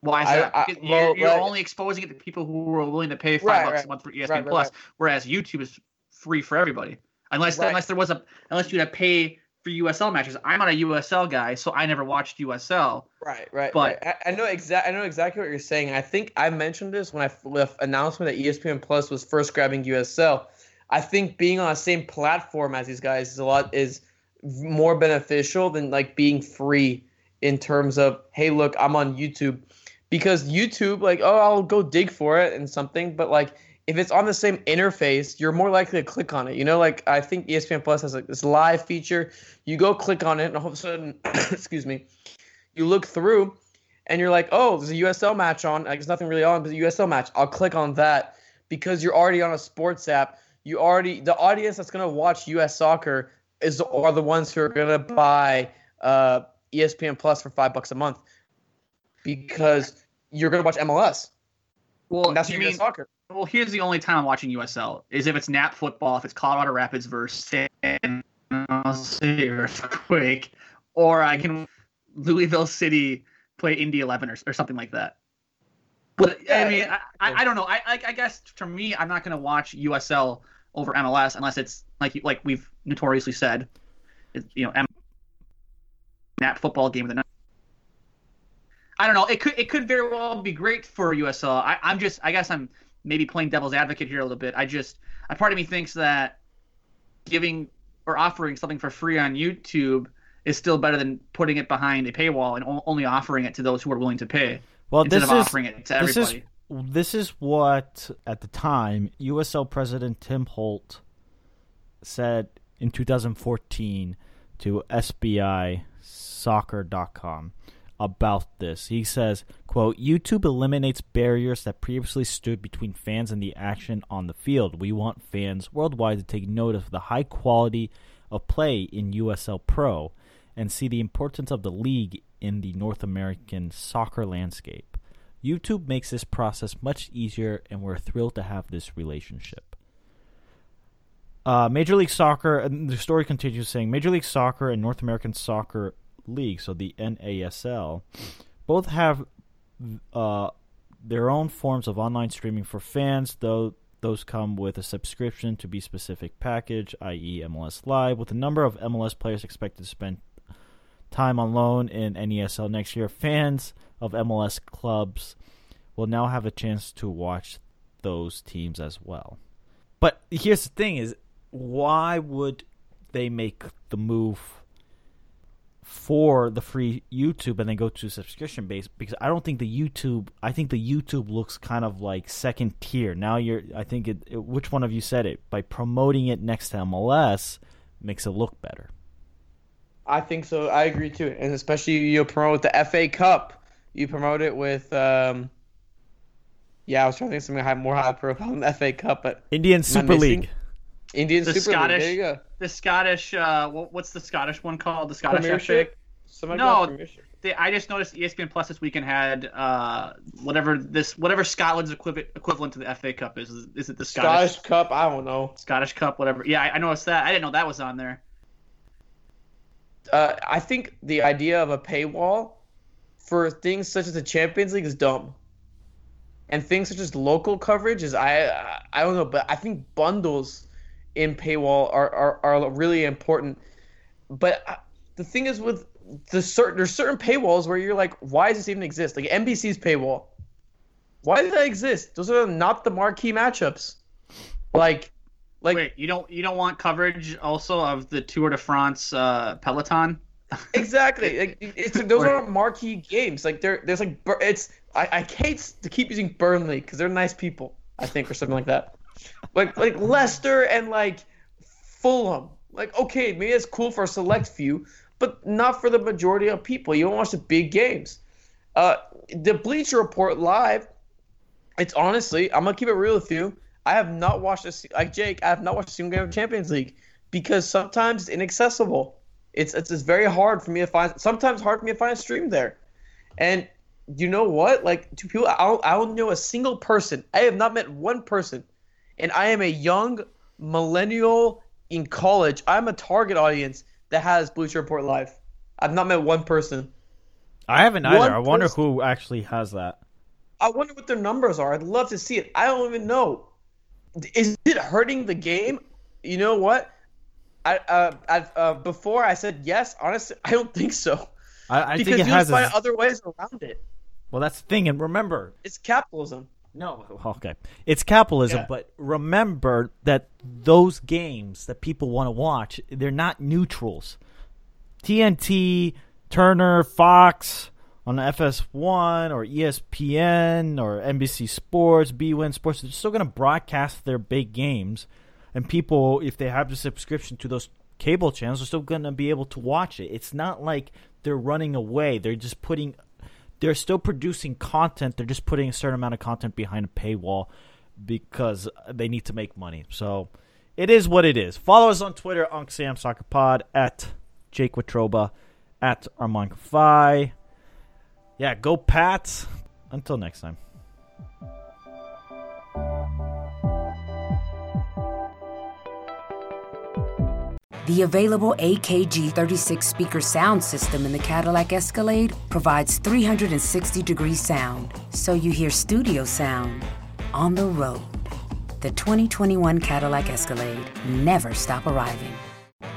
Why is that? I- Because well, you're you're right. only exposing it to people who are willing to pay five Right, bucks right. a month for ESPN Plus, whereas YouTube is free for everybody. Unless unless there was a unless you had to pay for USL matches. I'm not a USL guy, so I never watched USL. Right, right. But- right. I, I know exact. I know exactly what you're saying. I think I mentioned this when I the announcement that ESPN Plus was first grabbing USL. I think being on the same platform as these guys is a lot is more beneficial than like being free in terms of hey, look, I'm on YouTube because YouTube like oh I'll go dig for it and something, but like if it's on the same interface, you're more likely to click on it. You know, like I think ESPN Plus has like this live feature. You go click on it, and all of a sudden, excuse me, you look through and you're like, oh, there's a USL match on. Like, there's nothing really on, but a USL match. I'll click on that because you're already on a sports app. You already the audience that's gonna watch US soccer is are the ones who are gonna buy uh, ESPN Plus for five bucks a month because you're gonna watch MLS. Well, And that's you mean soccer. Well, here's the only time I'm watching USL is if it's Nap football, if it's Colorado Rapids versus San Jose Earthquake, or I can Louisville City play Indy 11 or, or something like that. But I mean. I, I, I don't know. I, I I guess for me, I'm not going to watch USL over MLS unless it's like like we've notoriously said, it's, you know, M- Nap football game of the night. I don't know. It could it could very well be great for USL. I, I'm just I guess I'm maybe playing devil's advocate here a little bit. I just a part of me thinks that giving or offering something for free on YouTube is still better than putting it behind a paywall and only offering it to those who are willing to pay well, instead this of is offering it to this is this is what at the time USL President Tim Holt said in 2014 to SBISoccer.com about this. He says, quote, YouTube eliminates barriers that previously stood between fans and the action on the field. We want fans worldwide to take note of the high quality of play in USL Pro and see the importance of the league in the North American soccer landscape. YouTube makes this process much easier, and we're thrilled to have this relationship. Uh, Major League Soccer, and the story continues saying Major League Soccer and North American Soccer League, so the NASL, both have uh, their own forms of online streaming for fans, though those come with a subscription to be specific package, i.e., MLS Live, with a number of MLS players expected to spend time on loan in NASL next year. Fans of MLS clubs will now have a chance to watch those teams as well. But here's the thing is why would they make the move for the free YouTube and then go to subscription base because I don't think the YouTube I think the YouTube looks kind of like second tier. Now you're I think it, it which one of you said it by promoting it next to MLS makes it look better. I think so. I agree too, and especially you promote the FA Cup. You promote it with, um, yeah, I was trying to think of something high, more high profile than the FA Cup, but Indian Am I Super missing? League. Indian The Super Scottish- League. There you go. The Scottish, uh, what's the Scottish one called? The Scottish Premiership. Something No. They, I just noticed ESPN Plus this weekend had uh, whatever this whatever Scotland's equivalent equivalent to the FA Cup is. Is, is it the Scottish Scottish Cup. I don't know. Scottish Cup? Whatever. Yeah, I, I noticed that. I didn't know that was on there. Uh, I think the idea of a paywall for things such as the Champions League is dumb, and things such as local coverage is I, I don't know, but I think bundles in paywall are are, are really important. But uh, the thing is with the certain there's certain paywalls where you're like, why does this even exist? Like NBC's paywall, why does that exist? Those are not the marquee matchups. Like, like Wait, you don't you don't want coverage also of the Tour de France uh, peloton? Exactly. Like, it's those aren't marquee games. Like there, there's like it's. I, I hate to keep using Burnley because they're nice people. I think or something like that. Like like Leicester and like Fulham. Like okay, maybe it's cool for a select few, but not for the majority of people. You don't watch the big games. Uh, the Bleacher Report live. It's honestly, I'm gonna keep it real with you. I have not watched a like Jake. I have not watched a single game of Champions League because sometimes it's inaccessible. It's it's, it's very hard for me to find. Sometimes hard for me to find a stream there, and you know what? Like to people, I don't, I don't know a single person. I have not met one person, and I am a young millennial in college. I'm a target audience that has Blue Bleacher Report live. I've not met one person. I haven't either. One I wonder person- who actually has that. I wonder what their numbers are. I'd love to see it. I don't even know. Is it hurting the game? You know what? I uh, I, uh before I said yes. Honestly, I don't think so. I, I because think it you'll has. find A, other ways around it. well, that's the thing, and remember, It's capitalism. No, okay. It's capitalism, Yeah. but remember that those games that people want to watch, they're not neutrals. TNT, Turner, Fox on FS1 or ESPN or NBC Sports, beIN Sports, they're still going to broadcast their big games. And people, if they have the subscription to those cable channels, are still going to be able to watch it. It's not like they're running away. They're just putting they're still producing content. They're just putting a certain amount of content behind a paywall because they need to make money. So it is what it is. Follow us on Twitter, Unc Sam Soccer Pod, at Jake Watroba, at Armand Kafai. Yeah, go Pats. Until next time. The available AKG 36 speaker sound system in the Cadillac Escalade provides 360 degree sound, so you hear studio sound on the road. The 2021 Cadillac Escalade never stop arriving.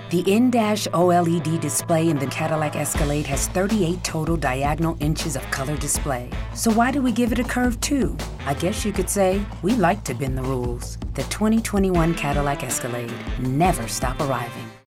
The in-dash OLED display in the Cadillac Escalade has 38 total diagonal inches of color display. So why do we give it a curve too? I guess you could say we like to bend the rules. The 2021 Cadillac Escalade never stop arriving.